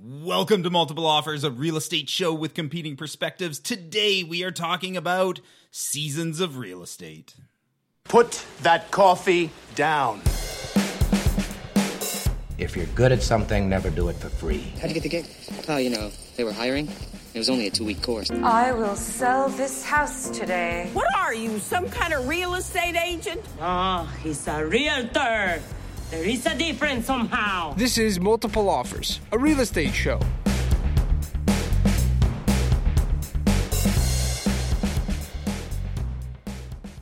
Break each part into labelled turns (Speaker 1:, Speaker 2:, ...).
Speaker 1: Welcome to Multiple Offers, a real estate show with competing perspectives. Today we are talking about seasons of real estate.
Speaker 2: Put that coffee down.
Speaker 3: If you're good at something, never do it for free.
Speaker 4: How'd you get the gig? Oh, you know, they were hiring. It was only a two week course.
Speaker 5: I will sell this house today.
Speaker 6: What are you, some kind of real estate agent?
Speaker 7: Oh, he's a realtor. There is a difference somehow.
Speaker 8: This is Multiple Offers, a real estate show.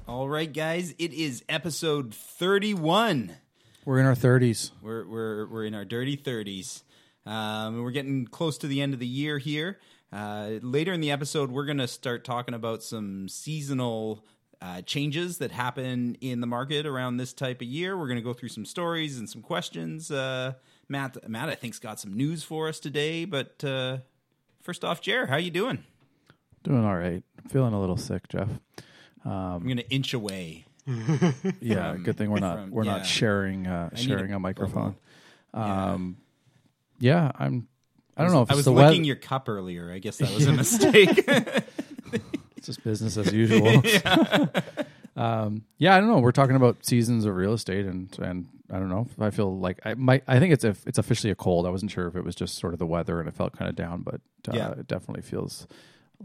Speaker 1: All right, guys, it is episode 31.
Speaker 9: We're in our 30s.
Speaker 1: We're we're we're in our dirty 30s. Um, we're getting close to the end of the year here. Uh, later in the episode, we're going to start talking about some seasonal uh, changes that happen in the market around this type of year. We're going to go through some stories and some questions. Uh, Matt, Matt, I think's got some news for us today. But uh, first off, Jer, how you doing?
Speaker 9: Doing all right. Feeling a little sick, Jeff.
Speaker 1: I'm going to inch away.
Speaker 9: Yeah, good thing we're not
Speaker 1: from-
Speaker 9: we're
Speaker 1: yeah.
Speaker 9: not sharing uh, sharing
Speaker 1: a
Speaker 9: a microphone.
Speaker 1: Yeah.
Speaker 9: Um, yeah, I'm. I don't know if
Speaker 1: I was
Speaker 9: the
Speaker 1: licking
Speaker 9: weather.
Speaker 1: your cup earlier. I guess that was a mistake.
Speaker 9: It's just business as usual. yeah. um, yeah, I don't know. We're talking about seasons of real estate, and and I don't know. I feel like I might. I think it's a, it's officially a cold. I wasn't sure if it was just sort of the weather, and it felt kind of down, but uh,
Speaker 1: Yeah.
Speaker 9: it definitely feels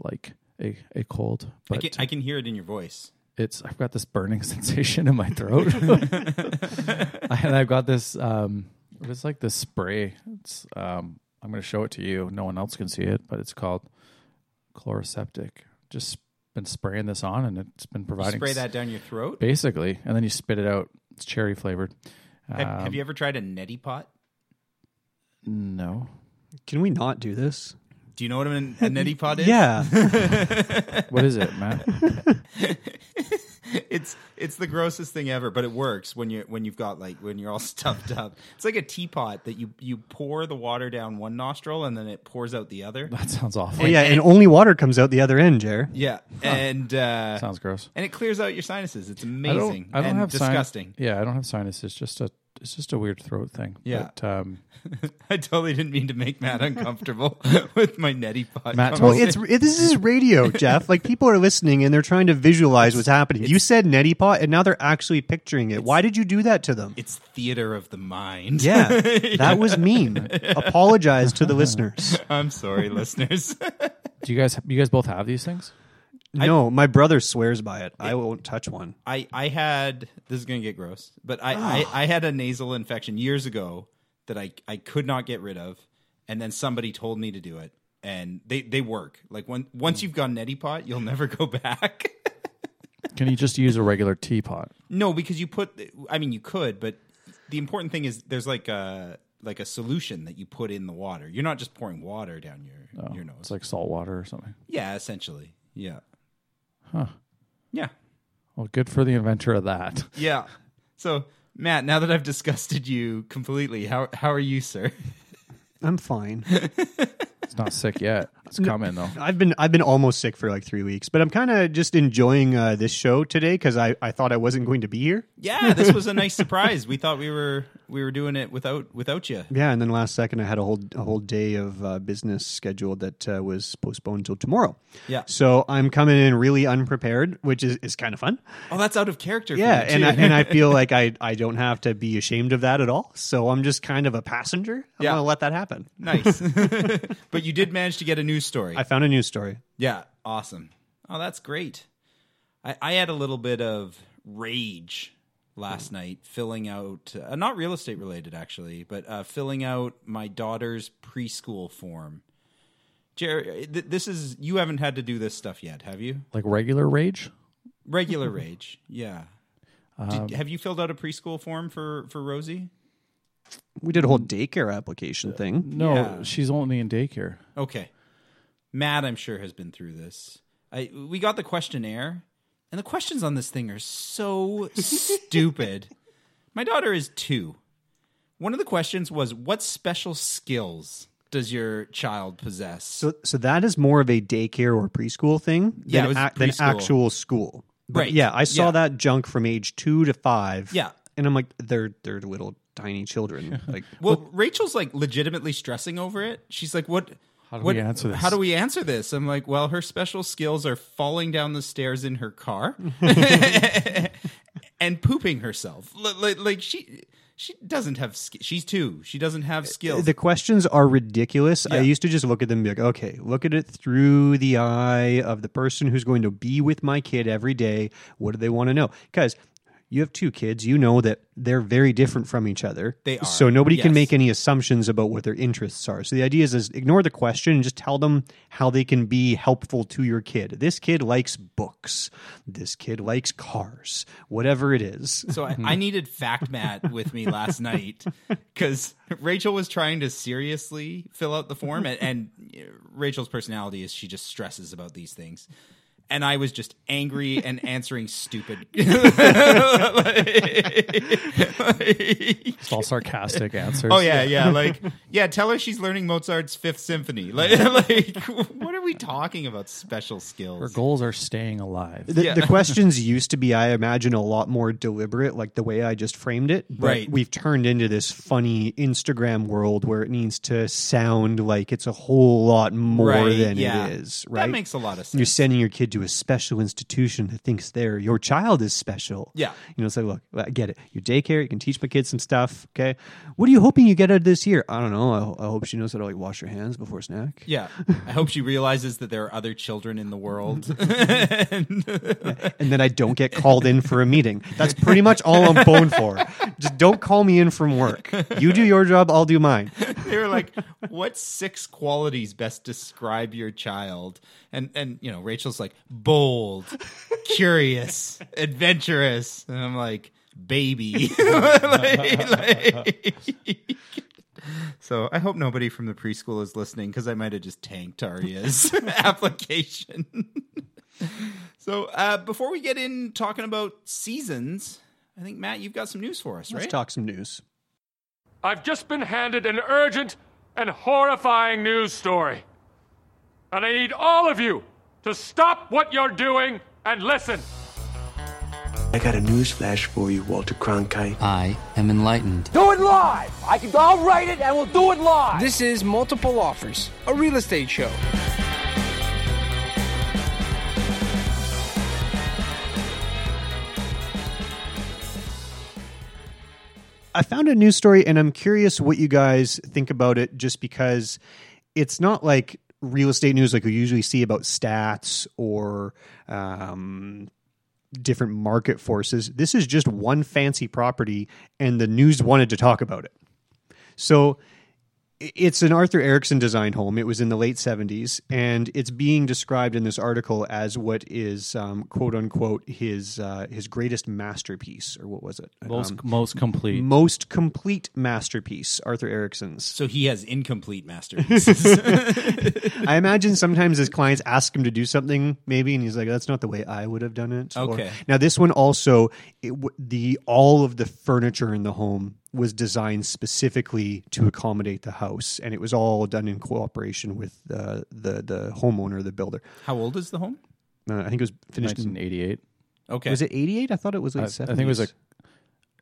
Speaker 9: like a a cold.
Speaker 1: I
Speaker 9: But
Speaker 1: can, I can hear it in your voice.
Speaker 9: it's I've got this burning sensation in my throat, and I've got this. Um, it's like this spray. It's um, I'm going to show it to you. No one else can see it, but it's called Chloraseptic. Just been spraying this on, and it's been
Speaker 1: You
Speaker 9: providing
Speaker 1: spray that down your throat.
Speaker 9: basically, and then you spit it out. It's cherry flavored.
Speaker 1: Have,
Speaker 9: Um,
Speaker 1: have you ever tried a neti pot?
Speaker 9: No,
Speaker 10: Can we not do this?
Speaker 1: Do you know what a, a neti pot is?
Speaker 10: Yeah.
Speaker 9: what is it, Matt?
Speaker 1: it's it's the grossest thing ever, but it works when you when you've got like when you're all stuffed up. It's like a teapot that you you pour the water down one nostril and then it pours out the other.
Speaker 9: That sounds awful.
Speaker 10: oh, yeah, and only water comes out the other end, Jer.
Speaker 1: Yeah, and uh,
Speaker 9: sounds gross.
Speaker 1: and it clears out your sinuses. It's
Speaker 9: I
Speaker 1: amazing.
Speaker 9: don't, I don't
Speaker 1: and
Speaker 9: have sin-
Speaker 1: disgusting.
Speaker 9: yeah, I don't have sinuses. It's just a it's just a weird throat thing.
Speaker 1: Yeah.
Speaker 9: But, um,
Speaker 1: I totally didn't mean to make Matt uncomfortable with my neti pot.
Speaker 9: Matt
Speaker 10: Well, it's it, this is radio, Jeff. Like people are listening and they're trying to visualize what's happening. You said neti pot, and now they're actually picturing it. Why did you do that to them?
Speaker 1: it's theater of the mind.
Speaker 10: Yeah, that was mean. Apologize to the listeners.
Speaker 1: I'm sorry, listeners.
Speaker 9: do you guys you guys both have these things?
Speaker 10: No, my brother swears by it. I won't touch one.
Speaker 1: I I had this is gonna get gross, but I, I I had a nasal infection years ago that I I could not get rid of, and then somebody told me to do it, and they they work. Like when once mm. you've gone neti pot, you'll never go back.
Speaker 9: Can you just use a regular teapot?
Speaker 1: no, because you put. I mean, you could, but the important thing is there's like a like a solution that you put in the water. You're not just pouring water down your oh, your nose.
Speaker 9: It's like salt water or something.
Speaker 1: yeah, essentially. Yeah.
Speaker 9: Huh.
Speaker 1: Yeah.
Speaker 9: Well, good for the inventor of that.
Speaker 1: Yeah. So Matt, now that I've disgusted you completely, how how are you, sir?
Speaker 10: I'm fine.
Speaker 9: It's not sick yet. It's coming though.
Speaker 10: I've been I've been almost sick for like three weeks, but I'm kind of just enjoying uh, this show today because I, I thought I wasn't going to be here.
Speaker 1: Yeah, this was a nice surprise. We thought we were we were doing it without without you.
Speaker 10: Yeah, and then last second I had a whole a whole day of uh, business scheduled that uh, was postponed until tomorrow.
Speaker 1: Yeah.
Speaker 10: So I'm coming in really unprepared, which is, is kind of fun.
Speaker 1: Oh, that's out of character.
Speaker 10: Yeah,
Speaker 1: for you
Speaker 10: and I, and I feel like I I don't have to be ashamed of that at all. So I'm just kind of a passenger. I'm
Speaker 1: Yeah.
Speaker 10: gonna let that happen.
Speaker 1: nice. but you did manage to get a news story.
Speaker 10: I found a news story.
Speaker 1: yeah, awesome. Oh, that's great. I, I had a little bit of rage last night filling out uh, not real estate related actually, but uh, filling out my daughter's preschool form. Jerry, th- this is you haven't had to do this stuff yet, have you?
Speaker 9: Like regular rage.
Speaker 1: Regular rage, yeah. Did, have you filled out a preschool form for for Rosie?
Speaker 10: We did a whole daycare application thing.
Speaker 9: No,
Speaker 1: Yeah.
Speaker 9: she's only in daycare.
Speaker 1: Okay. Matt, I'm sure, has been through this. I we got the questionnaire, and the questions on this thing are so stupid. My daughter is two. One of the questions was, "What special skills does your child possess?"
Speaker 10: So so that is more of a daycare or preschool thing
Speaker 1: Yeah,
Speaker 10: than, than actual school. But
Speaker 1: Right.
Speaker 10: Yeah, I saw
Speaker 1: Yeah.
Speaker 10: that junk from age two to five.
Speaker 1: Yeah.
Speaker 10: And I'm like, they're they're little tiny children. Like,
Speaker 1: Well, Rachel's like legitimately stressing over it. She's like, "What?
Speaker 9: How do
Speaker 1: what,
Speaker 9: we answer this?
Speaker 1: How do we answer this?" I'm like, "Well, her special skills are falling down the stairs in her car and pooping herself. Li- li- Like she, she doesn't have. sk- She's two. She doesn't have uh, skills.
Speaker 10: the questions are ridiculous. I used to just look at them and be like, okay, look at it through the eye of the person who's going to be with my kid every day. What do they want to know? Because you have two kids, you know that they're very different from each other.
Speaker 1: They are,
Speaker 10: So nobody can make any assumptions about what their interests are. So the idea is, is ignore the question and just tell them how they can be helpful to your kid. This kid likes books. This kid likes cars. Whatever it is.
Speaker 1: So I, I needed Fact Mat with me last night because Rachel was trying to seriously fill out the form, and, and uh, Rachel's personality is she just stresses about these things. And I was just angry and answering stupid.
Speaker 9: Just all sarcastic answers.
Speaker 1: oh yeah, yeah. Like yeah, tell her she's learning Mozart's Fifth Symphony. Like, like what are we talking about? Special skills.
Speaker 9: Her goals are staying alive.
Speaker 10: The,
Speaker 1: Yeah.
Speaker 10: the questions used to be, I imagine, a lot more deliberate, like the way I just framed it. But
Speaker 1: Right.
Speaker 10: We've turned into this funny Instagram world where it needs to sound like it's a whole lot more
Speaker 1: Right,
Speaker 10: than
Speaker 1: yeah.
Speaker 10: it is.
Speaker 1: That
Speaker 10: Right?
Speaker 1: makes a lot of sense.
Speaker 10: You're sending your kid to a special institution that thinks they're your child is special.
Speaker 1: Yeah.
Speaker 10: You know, it's like, look, I get it. Your daycare, you can teach my kids some stuff. Okay. What are you hoping you get out of this year? I don't know. I, I hope she knows how to like wash her hands before snack.
Speaker 1: Yeah, I hope she realizes that there are other children in the world.
Speaker 10: and then I don't get called in for a meeting. That's pretty much all I'm going for. Just don't call me in from work. You do your job, I'll do mine.
Speaker 1: they were like, "What six qualities best describe your child?" And and you know, Rachel's like bold, curious, adventurous, and I'm like baby. Like- like- so I hope nobody from the preschool is listening because I might have just tanked Arya's application. so uh, before we get in talking about seasons, I think Matt, you've got some news for us, right?
Speaker 10: Let's talk some news.
Speaker 11: I've just been handed an urgent and horrifying news story. And I need all of you to stop what you're doing and listen.
Speaker 12: I got a news flash for you, Walter Cronkite.
Speaker 13: I am enlightened.
Speaker 8: Do it live! I can, I'll write it and we'll do it live! This is Multiple Offers, a real estate show.
Speaker 10: I found a news story and I'm curious what you guys think about it just because it's not like real estate news like we usually see about stats or um, different market forces. This is just one fancy property and the news wanted to talk about it. So it's an Arthur Erickson designed home. It was in the late 70s, and it's being described in this article as what is um, quote unquote his uh, his greatest masterpiece, or what was it?
Speaker 9: Most
Speaker 10: Um,
Speaker 9: most complete.
Speaker 10: most complete masterpiece, Arthur Erickson's.
Speaker 1: So he has incomplete masterpieces.
Speaker 10: I imagine sometimes his clients ask him to do something, maybe, and he's like, "That's not the way I would have done it." Or-
Speaker 1: Okay.
Speaker 10: now this one also, it, w- the all of the furniture in the home was designed specifically to accommodate the house, and it was all done in cooperation with uh, the the homeowner, the builder.
Speaker 1: How old is the home?
Speaker 10: Uh, I think it was finished in
Speaker 9: eighty eight.
Speaker 1: Okay.
Speaker 10: Was it eighty eight? I thought it was
Speaker 9: I,
Speaker 10: like
Speaker 9: I
Speaker 10: seventy.
Speaker 9: think it was a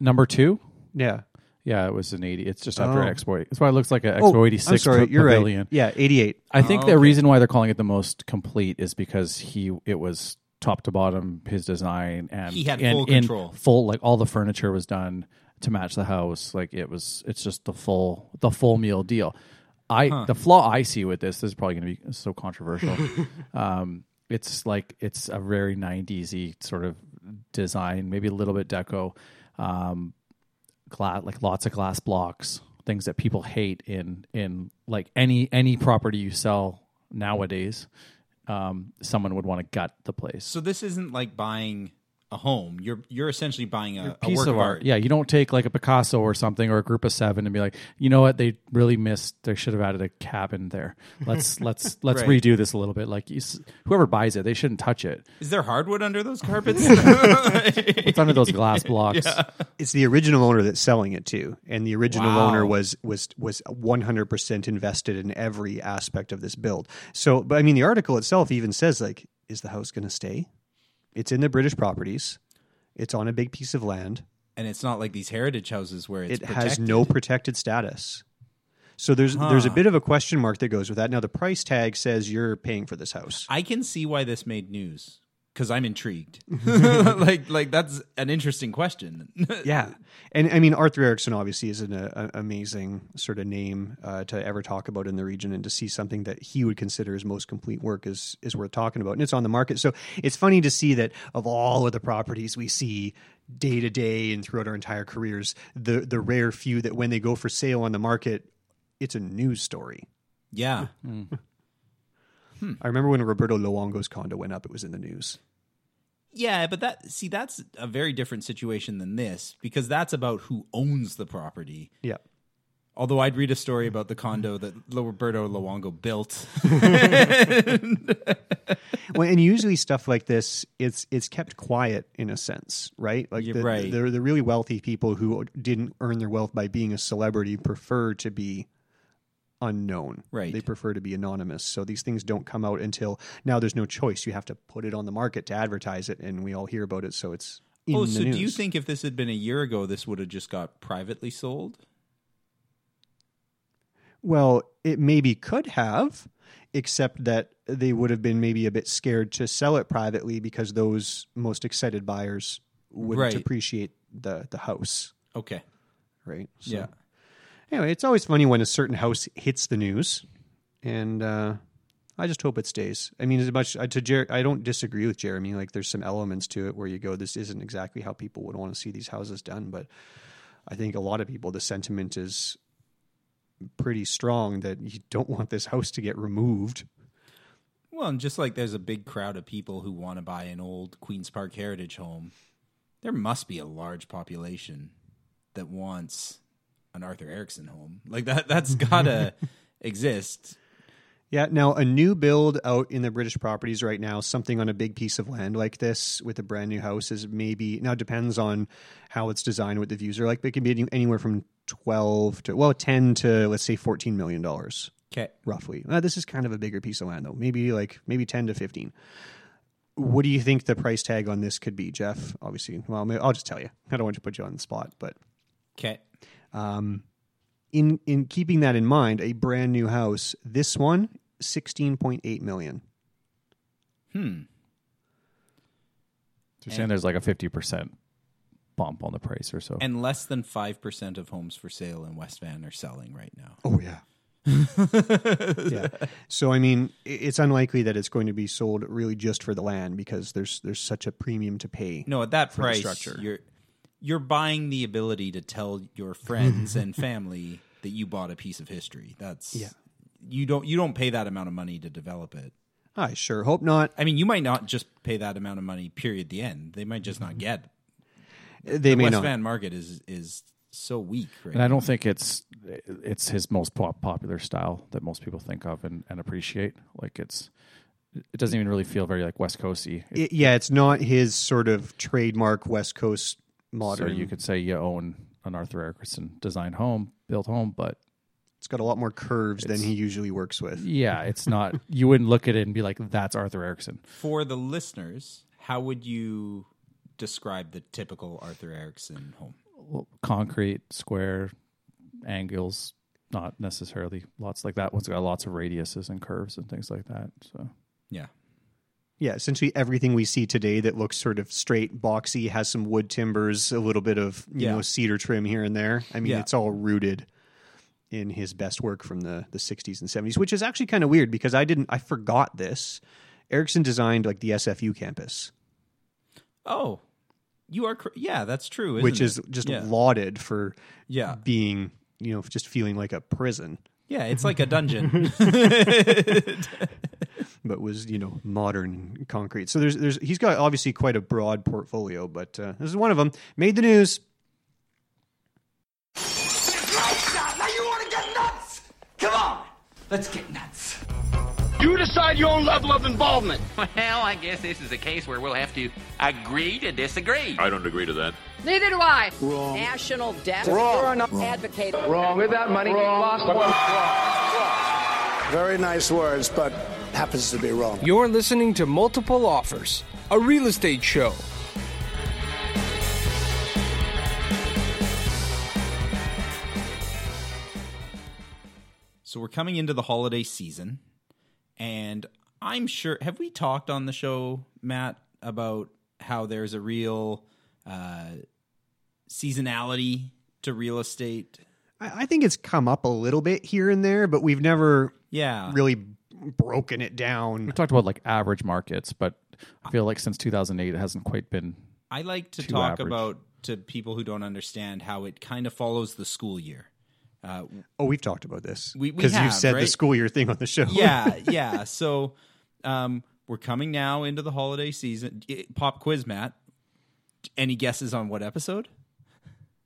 Speaker 9: number two.
Speaker 10: yeah.
Speaker 9: Yeah, it was an 80. It's just after
Speaker 10: Oh.
Speaker 9: Expo. That's why it looks like an
Speaker 10: Oh,
Speaker 9: Expo 86
Speaker 10: sorry,
Speaker 9: pa-
Speaker 10: you're
Speaker 9: pavilion.
Speaker 10: right. Yeah, eighty eight.
Speaker 9: I think
Speaker 1: Oh,
Speaker 9: the
Speaker 1: okay.
Speaker 9: reason why they're calling it the most complete is because he it was top to bottom his design and
Speaker 1: He had
Speaker 9: and
Speaker 1: full
Speaker 9: in
Speaker 1: control.
Speaker 9: full like all the furniture was done to match the house. Like it was it's just the full the full meal deal. I the flaw I see with this, this is probably going to be so controversial. um, it's like it's a very 90s sort of design, maybe a little bit deco. Um, glass like lots of glass blocks things that people hate in in like any any property you sell nowadays um someone would want to gut the place
Speaker 1: So this isn't like buying a home. You're you're essentially buying a, a
Speaker 9: piece
Speaker 1: work
Speaker 9: of art. Yeah, you don't take like a Picasso or something or a group of seven and be like, you know what, they really missed. They should have added a cabin there. Let's let's let's
Speaker 1: Right.
Speaker 9: redo this a little bit. Like you, whoever buys it, they shouldn't touch it.
Speaker 1: Is there hardwood under those carpets?
Speaker 9: It's under those glass blocks.
Speaker 10: it's the original owner that's selling it to, and the original
Speaker 1: Wow.
Speaker 10: owner was was was one hundred percent invested in every aspect of this build. So, but I mean, the article itself even says like, is the house going to stay? It's in the British properties. It's on a big piece of land.
Speaker 1: And it's not like these heritage houses where it's
Speaker 10: it has no protected status. So there's there's a bit of a question mark that goes with that. Now the price tag says you're paying for this house.
Speaker 1: I can see why this made news because I'm intrigued. like, like that's an interesting question.
Speaker 10: yeah, and I mean Arthur Erickson obviously is an uh, amazing sort of name uh, to ever talk about in the region, and to see something that he would consider his most complete work is is worth talking about, and it's on the market. So it's funny to see that of all of the properties we see day to day and throughout our entire careers, the the rare few that when they go for sale on the market, it's a news story.
Speaker 1: yeah. Hmm.
Speaker 10: I remember when Roberto Luongo's condo went up; it was in the news.
Speaker 1: Yeah, but that see that's a very different situation than this because that's about who owns the property.
Speaker 10: Yeah.
Speaker 1: Although I'd read a story about the condo that Roberto Luongo built.
Speaker 10: well, and usually stuff like this, it's it's kept quiet in a sense, right? Like the,
Speaker 1: right.
Speaker 10: the the really wealthy people who didn't earn their wealth by being a celebrity prefer to be unknown.
Speaker 1: Right.
Speaker 10: They prefer to be anonymous. So these things don't come out until now. There's no choice. You have to put it on the market to advertise it, and we all hear about it. So it's in
Speaker 1: oh, so
Speaker 10: news.
Speaker 1: do you think if this had been a year ago, this would have just got privately sold?
Speaker 10: Well, it maybe could have, except that they would have been maybe a bit scared to sell it privately because those most excited buyers wouldn't
Speaker 1: Right.
Speaker 10: appreciate the the house,
Speaker 1: Okay.
Speaker 10: right? So,
Speaker 1: Yeah.
Speaker 10: Anyway, it's always funny when a certain house hits the news, and uh, I just hope it stays. I mean, as much uh, to Jer- I don't disagree with Jeremy. Like, there's some elements to it where you go, this isn't exactly how people would want to see these houses done, but I think a lot of people, the sentiment is pretty strong that you don't want this house to get removed.
Speaker 1: Well, and just like there's a big crowd of people who want to buy an old Queens Park heritage home, there must be a large population that wants an Arthur Erickson home. Like that that's gotta exist.
Speaker 10: Yeah, now a new build out in the British properties right now, something on a big piece of land like this with a brand new house is maybe now it depends on how it's designed, what the views are like, but it can be anywhere from 12 to well 10 to let's say 14 million dollars
Speaker 1: Okay.
Speaker 10: roughly. Uh, this is kind of a bigger piece of land though. Maybe like maybe 10 to 15. What do you think the price tag on this could be, Jeff? Obviously, well, I'll just tell you. I don't want to put you on the spot, but
Speaker 1: Okay.
Speaker 10: Um, in in keeping that in mind, a brand new house, this one, sixteen point eight million.
Speaker 1: Hmm.
Speaker 9: So you're saying there's like a fifty percent bump on the price or so.
Speaker 1: And less than five percent of homes for sale in West Van are selling right now.
Speaker 10: Oh yeah. yeah. So I mean, it's unlikely that it's going to be sold really just for the land because there's there's such a premium to pay.
Speaker 1: No, at that price,
Speaker 10: structure.
Speaker 1: you're you're buying the ability to tell your friends and family that you bought a piece of history. That's
Speaker 10: Yeah.
Speaker 1: You don't you don't pay that amount of money to develop it.
Speaker 10: I sure hope not.
Speaker 1: I mean, you might not just pay that amount of money. Period. The end. They might just not mm-hmm. get.
Speaker 10: Uh, they
Speaker 1: the
Speaker 10: may
Speaker 1: West
Speaker 10: not.
Speaker 1: Van market is is so weak. Right
Speaker 9: and I don't think it's it's his most pop- popular style that most people think of and, and appreciate. Like it's it doesn't even really feel very like West Coasty. It-
Speaker 10: It- yeah, it's not his sort of trademark West Coast modern.
Speaker 9: So you could say you own an Arthur Erickson designed home, built home, but
Speaker 10: it's got a lot more curves than he usually works with.
Speaker 9: yeah, it's not. you wouldn't look at it and be like, "That's Arthur Erickson."
Speaker 1: For the listeners, how would you describe the typical Arthur Erickson home?
Speaker 9: Well, Concrete, square, angles, not necessarily lots like that. One's got lots of radiuses and curves and things like that. So
Speaker 1: Yeah.
Speaker 10: Yeah, essentially everything we see today that looks sort of straight, boxy, has some wood timbers, a little bit of you
Speaker 1: Yeah.
Speaker 10: know cedar trim here and there. I mean,
Speaker 1: Yeah.
Speaker 10: it's all rooted in his best work from the the 60s and 70s, which is actually kind of weird because I didn't I forgot this. Erickson designed like the SFU campus,
Speaker 1: Oh, you are. Cr- yeah, that's true. Isn't
Speaker 10: which
Speaker 1: it?
Speaker 10: is just
Speaker 1: yeah.
Speaker 10: lauded for
Speaker 1: Yeah.
Speaker 10: being you know just feeling like a prison,
Speaker 1: Yeah, it's like a dungeon.
Speaker 10: but was you know modern concrete. So there's there's he's got obviously quite a broad portfolio, but uh, this is one of them. Made the news.
Speaker 13: Now you want to get nuts? Come on, let's get nuts.
Speaker 14: You decide your own level of involvement.
Speaker 15: Well, I guess this is a case where we'll have to agree to disagree.
Speaker 16: I don't agree to that.
Speaker 6: Neither do I.
Speaker 12: Wrong.
Speaker 6: National debt.
Speaker 12: Wrong.
Speaker 6: You're an advocate.
Speaker 12: Wrong. With that money, lost one.
Speaker 17: Very nice words, but happens to be wrong.
Speaker 8: You're listening to Multiple Offers, a real estate show.
Speaker 1: So we're coming into the holiday season, and I'm sure. Have we talked on the show, Matt, about how there's a real uh, seasonality to real estate?
Speaker 10: I, I think it's come up a little bit here and there, but we've never
Speaker 1: yeah
Speaker 10: really broken it down.
Speaker 9: We talked about like average markets, but I feel like since 2008, it hasn't quite been.
Speaker 1: I like to
Speaker 9: too
Speaker 1: talk
Speaker 9: average.
Speaker 1: about to people who don't understand how it kind of follows the school year. Uh,
Speaker 10: Oh, we've talked about this
Speaker 1: We- we
Speaker 10: because you've said the school year thing on the show.
Speaker 1: yeah, yeah. So um, we're coming now into the holiday season. I- Pop quiz, Matt. Any guesses on what episode?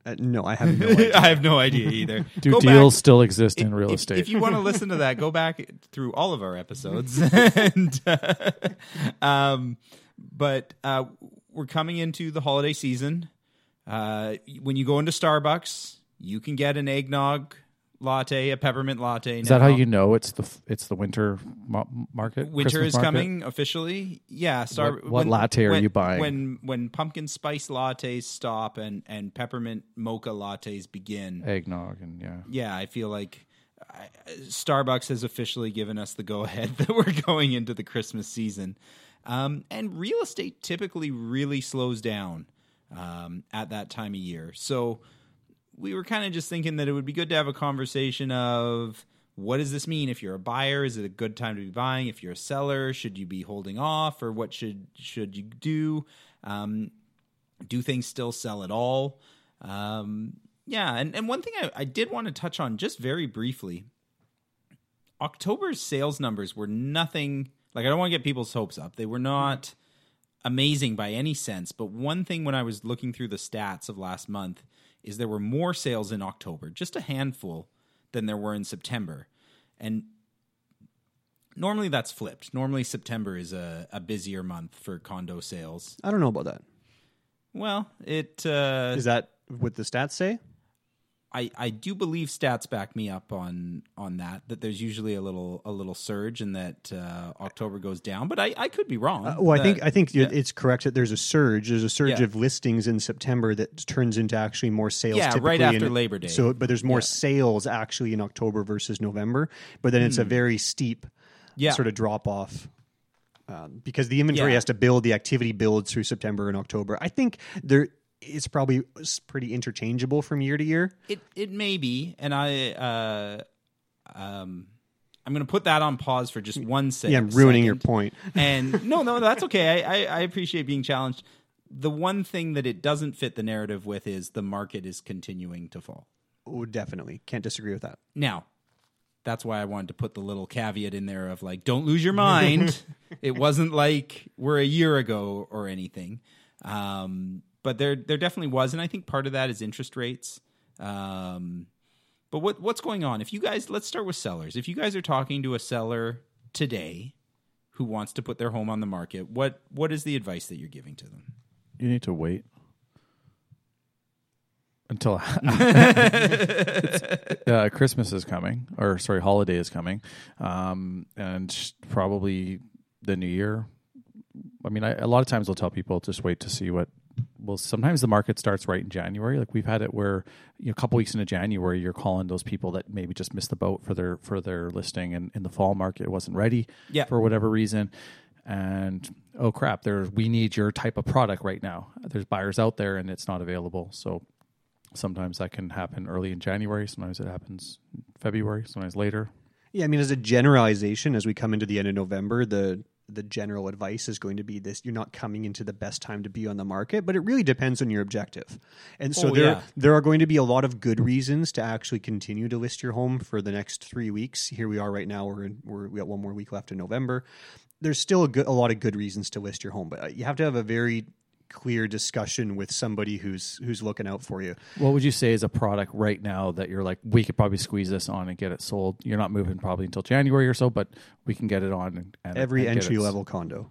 Speaker 10: Uh, no, I have no idea.
Speaker 1: I have no idea either.
Speaker 9: Do
Speaker 1: Go
Speaker 9: deals
Speaker 1: back-
Speaker 9: still exist in
Speaker 1: if-
Speaker 9: real
Speaker 1: if-
Speaker 9: estate?
Speaker 1: If you want to listen to that, go back through all of our episodes. and, uh, um, but uh, we're coming into the holiday season. Uh, when you go into Starbucks, you can get an eggnog latte, a peppermint latte.
Speaker 9: Is that how you know it's the it's the winter ma- market?
Speaker 1: Winter
Speaker 9: Christmas
Speaker 1: is
Speaker 9: market?
Speaker 1: coming officially. Yeah, Star.
Speaker 9: What- what latte are
Speaker 1: when-
Speaker 9: you buying?
Speaker 1: When when pumpkin spice lattes stop and and peppermint mocha lattes begin?
Speaker 9: Eggnog and yeah.
Speaker 1: Yeah, I feel like I, Starbucks has officially given us the go ahead that we're going into the Christmas season. Um, and real estate typically really slows down um, at that time of year. So we were kind of just thinking that it would be good to have a conversation of what does this mean? If you're a buyer is it a good time to be buying? If you're a seller should you be holding off or what should should you do? Um, do things still sell at all? Um, yeah and, and one thing I, I did want to touch on just very briefly october's sales numbers were nothing like i don't want to get people's hopes up. They were not amazing by any sense but one thing when i was looking through the stats of last month is there were more sales in october just a handful than there were in september and normally that's flipped normally september is a, a busier month for condo sales
Speaker 10: I don't know about that.
Speaker 1: well it uh,
Speaker 10: Is that what the stats say?
Speaker 1: I, I do believe stats back me up on on that that there's usually a little a little surge and that uh, October goes down, but I, I could be wrong.
Speaker 10: Uh, well, I think I think it's correct that there's a surge. There's a surge
Speaker 1: Yeah.
Speaker 10: of listings in September that turns into actually more sales.
Speaker 1: Yeah, right after Labor Day.
Speaker 10: So, but there's more
Speaker 1: Yeah.
Speaker 10: sales actually in October versus November. But then it's a
Speaker 1: Hmm.
Speaker 10: very steep,
Speaker 1: Yeah.
Speaker 10: sort of drop off. Um, because the inventory
Speaker 1: Yeah.
Speaker 10: has to build, the activity builds through September and October. I think there it's probably pretty interchangeable from year to year.
Speaker 1: It it may be, and I uh, um, I'm going to put that on pause for just one second.
Speaker 10: Yeah, I'm ruining your point.
Speaker 1: and no, no, that's okay. I, I I appreciate being challenged. The one thing that it doesn't fit the narrative with is the market is continuing to fall.
Speaker 10: Oh, definitely can't disagree with that.
Speaker 1: Now, that's why I wanted to put the little caveat in there of like, don't lose your mind. it wasn't like we're a year ago or anything. Um, but there, there definitely was, and I think part of that is interest rates. Um, but what what's going on? If you guys, let's start with sellers. If you guys are talking to a seller today who wants to put their home on the market, what what is the advice that you're giving to them?
Speaker 9: You need to wait until uh, Christmas is coming, or sorry, holiday is coming, um, and probably the New Year. I mean, I, a lot of times we'll tell people just wait to see what. Well, sometimes the market starts right in January. Like we've had it where you know, a couple weeks into January, you're calling those people that maybe just missed the boat for their for their listing, and in the fall market wasn't ready
Speaker 1: Yeah.
Speaker 9: for whatever reason. And oh crap, there we need your type of product right now. There's buyers out there, and it's not available. So sometimes that can happen early in January. Sometimes it happens in February. Sometimes later.
Speaker 10: Yeah, I mean, as a generalization, as we come into the end of November, the the general advice is going to be this: you're not coming into the best time to be on the market, but it really depends on your objective. And so
Speaker 1: Oh,
Speaker 10: there
Speaker 1: yeah.
Speaker 10: there are going to be a lot of good reasons to actually continue to list your home for the next three weeks. Here we are right now; we're in, we're we got one more week left in November. There's still a, good, a lot of good reasons to list your home, but uh, you have to have a very clear discussion with somebody who's who's looking out for you.
Speaker 9: What would you say is a product right now that you're like, we could probably squeeze this on and get it sold? You're not moving probably until January or so, but we can get it on. And, and
Speaker 10: Every
Speaker 9: and
Speaker 10: entry level condo.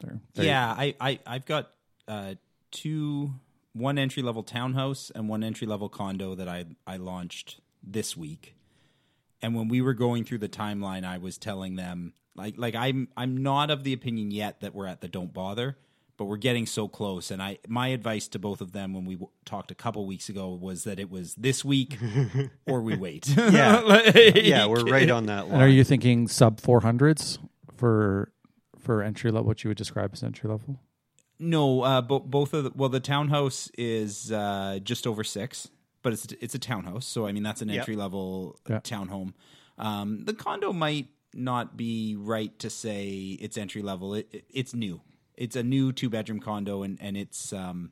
Speaker 9: There, there
Speaker 1: yeah, I, I I've got uh, two one entry level townhouse and one entry level condo that I I launched this week. And when we were going through the timeline, I was telling them like like I'm I'm not of the opinion yet that we're at the don't bother, but we're getting so close. And I, my advice to both of them when we w- talked a couple weeks ago was that it was this week or we wait.
Speaker 10: Yeah.
Speaker 1: Like-
Speaker 10: Yeah, we're right on that
Speaker 9: And are you thinking sub 400s for for entry level? What you would describe as entry level?
Speaker 1: No, uh, bo- both of the, well, the townhouse is uh, just over six, but it's it's a townhouse, so I mean that's an
Speaker 10: Yep.
Speaker 1: entry level
Speaker 9: Yeah.
Speaker 1: townhome. Um, the condo might not be right to say it's entry level. It, it- it's new. It's a new two bedroom condo, and and it's um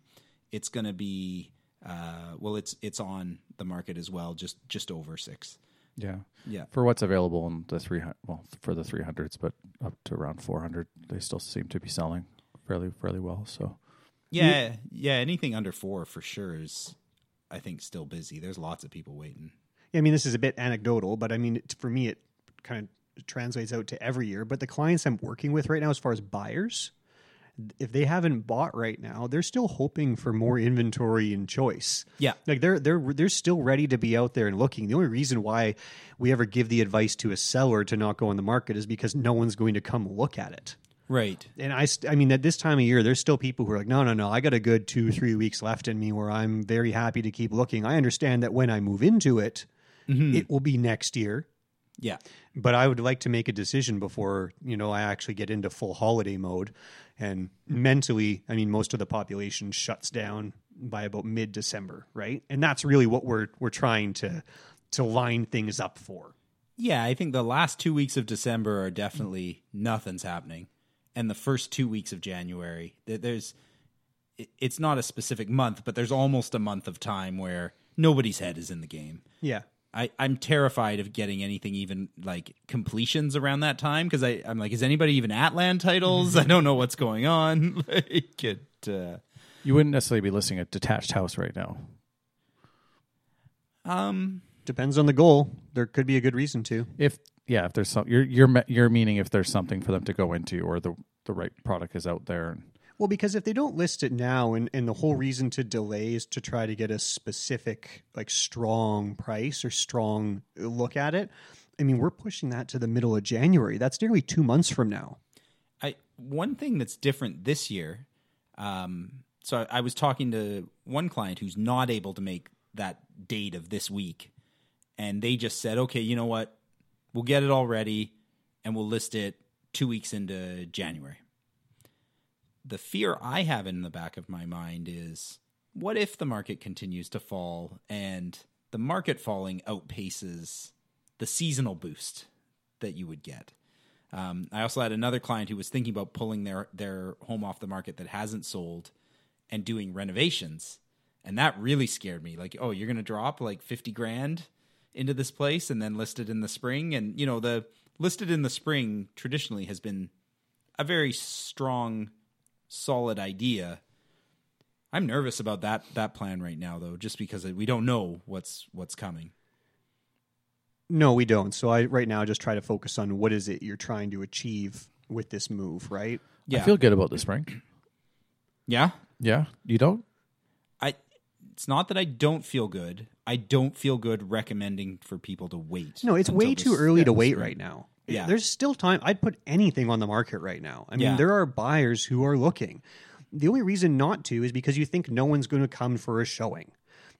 Speaker 1: it's going to be uh well it's it's on the market as well, just just over six.
Speaker 9: Yeah.
Speaker 1: Yeah.
Speaker 9: For what's available in the 300 well for the 300s but up to around 400 they still seem to be selling fairly fairly well so
Speaker 1: Yeah, yeah. Anything under four for sure is, I think, still busy. There's lots of people waiting.
Speaker 10: Yeah, I mean, this is a bit anecdotal, but I mean, it- for me, it kind of translates out to every year. But the clients I'm working with right now, as far as buyers, if they haven't bought right now, they're still hoping for more inventory and choice.
Speaker 1: Yeah.
Speaker 10: like they're they're they're still ready to be out there and looking. The only reason why we ever give the advice to a seller to not go on the market is because no one's going to come look at it.
Speaker 1: Right.
Speaker 10: And I, st- I mean, at this time of year, there's still people who are like, no, no, no, I got a good two, three weeks left in me where I'm very happy to keep looking. I understand that when I move into it,
Speaker 1: Mhm.
Speaker 10: it will be next year.
Speaker 1: Yeah.
Speaker 10: But I would like to make a decision before, you know, I actually get into full holiday mode. And mentally, I mean, most of the population shuts down by about mid December, right? And that's really what we're we're trying to to line things up for.
Speaker 1: Yeah, I think the last two weeks of December are definitely nothing's happening, and the first two weeks of January, there's it's not a specific month, but there's almost a month of time where nobody's head is in the game.
Speaker 10: Yeah.
Speaker 1: I, I'm terrified of getting anything even like completions around that time because I'm like, is anybody even at land titles? I don't know what's going on. like it, uh,
Speaker 9: you wouldn't necessarily be listing a detached house right now
Speaker 1: um,
Speaker 10: Depends on the goal. There could be a good reason to.
Speaker 9: if yeah if there's some you're you're you're meaning if there's something for them to go into or the the right product is out there
Speaker 10: Well, because if they don't list it now, and, and the whole reason to delay is to try to get a specific, like, strong price or strong look at it. I mean, we're pushing that to the middle of January. That's nearly two months from now.
Speaker 1: I one thing that's different this year. Um, so I, I was talking to one client who's not able to make that date of this week, and they just said, "Okay, you know what? We'll get it all ready, and we'll list it two weeks into January." The fear I have in the back of my mind is, what if the market continues to fall and the market falling outpaces the seasonal boost that you would get? Um, I also had another client who was thinking about pulling their their home off the market that hasn't sold and doing renovations, and that really scared me. Like, oh, you're going to drop like fifty grand into this place and then list it in the spring, and you know the listed in the spring traditionally has been a very strong, solid idea. I'm nervous about that that plan right now, though, just because we don't know what's what's coming.
Speaker 10: No, we don't. So I right now just try to focus on what is it you're trying to achieve with this move, right? Yeah.
Speaker 9: i feel good about this, Frank.
Speaker 1: Yeah,
Speaker 9: yeah you don't
Speaker 1: I it's not that I don't feel good. I don't feel good recommending for people to wait.
Speaker 10: No, it's way
Speaker 1: the
Speaker 10: too early
Speaker 1: yeah,
Speaker 10: to wait
Speaker 1: spring.
Speaker 10: right now.
Speaker 1: Yeah.
Speaker 10: There's still time. I'd put anything on the market right now. I mean,
Speaker 1: Yeah.
Speaker 10: there are buyers who are looking. The only reason not to is because you think no one's going to come for a showing.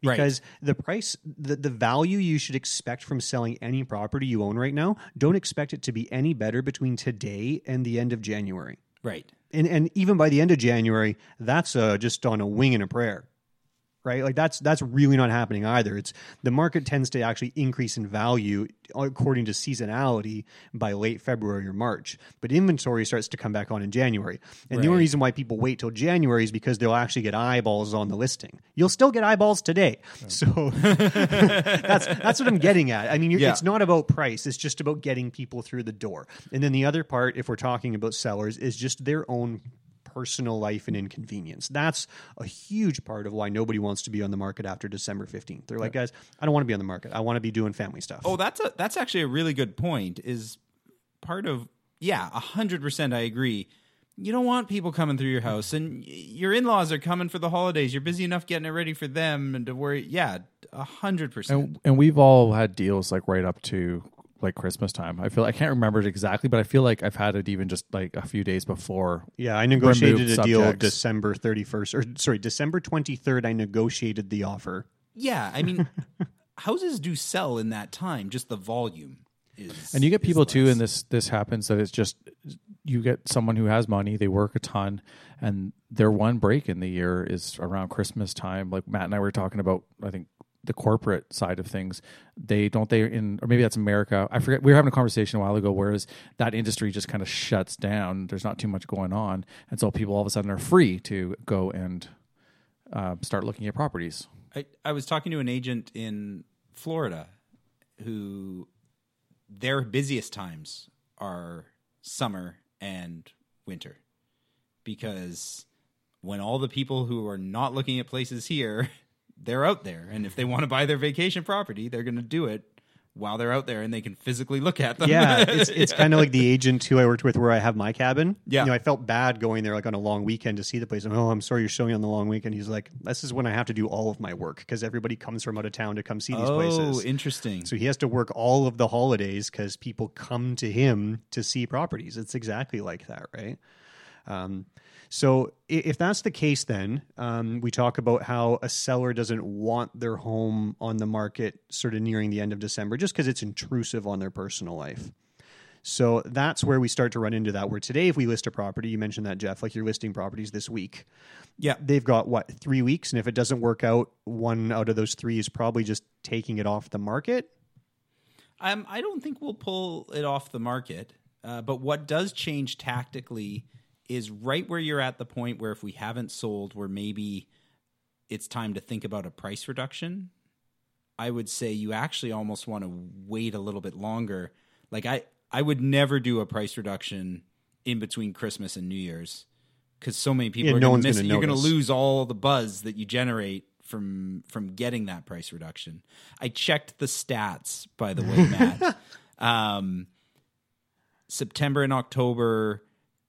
Speaker 1: Right.
Speaker 10: Because the price, the, the value you should expect from selling any property you own right now, don't expect it to be any better between today and the end of January.
Speaker 1: Right.
Speaker 10: And and even by the end of January, that's uh, just on a wing and a prayer, right? Like that's that's really not happening either. It's the market tends to actually increase in value uh, according to seasonality by late February or March, but inventory starts to come back on in January. And the only reason why people wait till January is because they'll actually get eyeballs on the listing. You'll still get eyeballs today, so that's that's what I'm getting at. I mean, you're,
Speaker 1: Yeah.
Speaker 10: it's not about price; it's just about getting people through the door. And then the other part, if we're talking about sellers, is just their own personal life and inconvenience. That's a huge part of why nobody wants to be on the market after December 15th. They're like, guys, I don't want to be on the market. I want to be doing family stuff.
Speaker 1: Oh, that's a that's actually a really good point. Is part of yeah, a hundred percent. I agree. You don't want people coming through your house, and your in laws are coming for the holidays. You're busy enough getting it ready for them, and to worry. Yeah, a hundred percent.
Speaker 9: and and we've all had deals like right up to like Christmas time. I feel I can't remember it exactly, but I feel like I've had it even just like a few days before.
Speaker 10: Yeah, I negotiated a deal
Speaker 9: subjects.
Speaker 10: December 31st, or sorry, December 23rd. I negotiated the offer.
Speaker 1: Yeah, I mean, houses do sell in that time. Just the volume is.
Speaker 9: And you get
Speaker 1: is
Speaker 9: people too,
Speaker 1: less.
Speaker 9: and this this happens that it's just you get someone who has money, they work a ton, and their one break in the year is around Christmas time. Like Matt and I were talking about, I think the corporate side of things. They don't they in or maybe that's America. I forget. We were having a conversation a while ago, whereas that industry just kind of shuts down. There's not too much going on, and so people all of a sudden are free to go and uh, start looking at properties.
Speaker 1: I, I was talking to an agent in Florida who their busiest times are summer and winter because when all the people who are not looking at places here they're out there and if they want to buy their vacation property they're going to do it while they're out there and they can physically look at them
Speaker 10: Yeah, it's it's kind of like the agent who I worked with where I have my cabin.
Speaker 1: Yeah.
Speaker 10: you know, I felt bad going there like on a long weekend to see the place. I'm, oh, I'm sorry you're showing on the long weekend. He's like, this is when I have to do all of my work because everybody comes from out of town to come see these
Speaker 1: oh
Speaker 10: places.
Speaker 1: Oh, interesting
Speaker 10: So he has to work all of the holidays because people come to him to see properties. It's exactly like that, right? Um, so if that's the case, then um, we talk about how a seller doesn't want their home on the market sort of nearing the end of December just because it's intrusive on their personal life. So that's where we start to run into that. Where today, if we list a property, you mentioned that, Jeff, like you're listing properties this week.
Speaker 1: Yeah.
Speaker 10: They've got what, three weeks? And if it doesn't work out, one out of those three is probably just taking it off the market.
Speaker 1: Um, I don't think we'll pull it off the market. Uh, but what does change tactically is right where you're at the point where if we haven't sold, where maybe it's time to think about a price reduction. I would say you actually almost want to wait a little bit longer. Like I, I would never do a price reduction in between Christmas and New Year's because so many people
Speaker 10: Yeah,
Speaker 1: are
Speaker 10: no
Speaker 1: going to miss it. You're going to lose all the buzz that you generate from from getting that price reduction. I checked the stats by the way, Matt. um, September and October,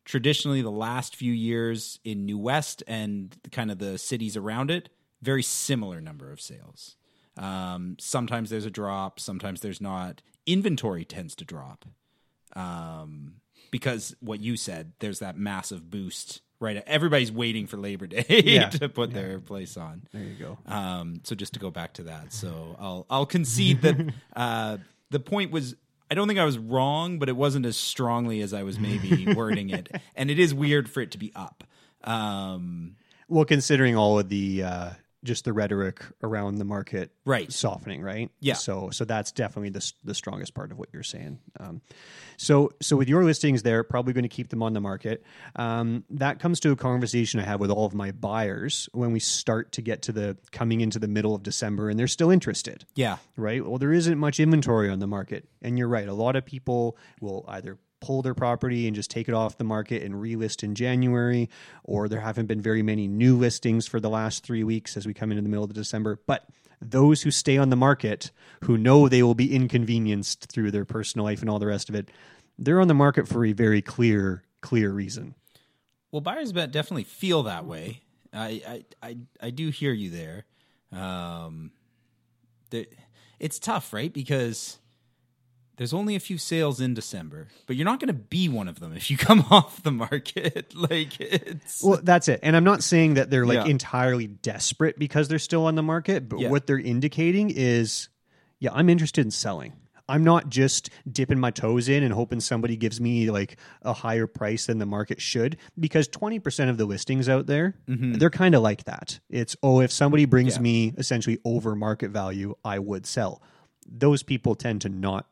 Speaker 1: traditionally the last few years in New West and kind of the cities around it, very similar number of sales. Um, sometimes there's a drop, sometimes there's not. Inventory tends to drop um, because what you said, there's that massive boost. Right, everybody's waiting for Labor Day
Speaker 10: Yeah.
Speaker 1: to put their place on.
Speaker 10: There you go.
Speaker 1: Um, so just to go back to that, so I'll I'll concede that uh, the point was I don't think I was wrong, but it wasn't as strongly as I was maybe wording it, and it is weird for it to be up. Um,
Speaker 10: Well, considering all of the uh, just the rhetoric around the market,
Speaker 1: Right.
Speaker 10: softening, right?
Speaker 1: Yeah.
Speaker 10: So, so that's definitely the the strongest part of what you're saying. Um, so, so with your listings, there probably going to keep them on the market. Um, that comes to a conversation I have with all of my buyers when we start to get to the coming into the middle of December, and they're still interested
Speaker 1: yeah,
Speaker 10: right? Well, there isn't much inventory on the market. And you're right. A lot of people will either pull their property and just take it off the market and relist in January, or there haven't been very many new listings for the last three weeks as we come into the middle of December. But those who stay on the market, who know they will be inconvenienced through their personal life and all the rest of it, they're on the market for a very clear, clear reason.
Speaker 1: Well, buyers definitely feel that way. I I I, I do hear you there. Um, the, it's tough, right? Because there's only a few sales in December, but you're not going to be one of them if you come off the market. like it's
Speaker 10: Well, that's it. And I'm not saying that they're like
Speaker 1: Yeah.
Speaker 10: entirely desperate because they're still on the market, but
Speaker 1: Yeah.
Speaker 10: what they're indicating is, yeah, I'm interested in selling. I'm not just dipping my toes in and hoping somebody gives me like a higher price than the market should because 20% of the listings out there, mm-hmm. they're kind of like that. It's, oh, if somebody brings
Speaker 1: Yeah.
Speaker 10: me essentially over market value, I would sell. Those people tend to not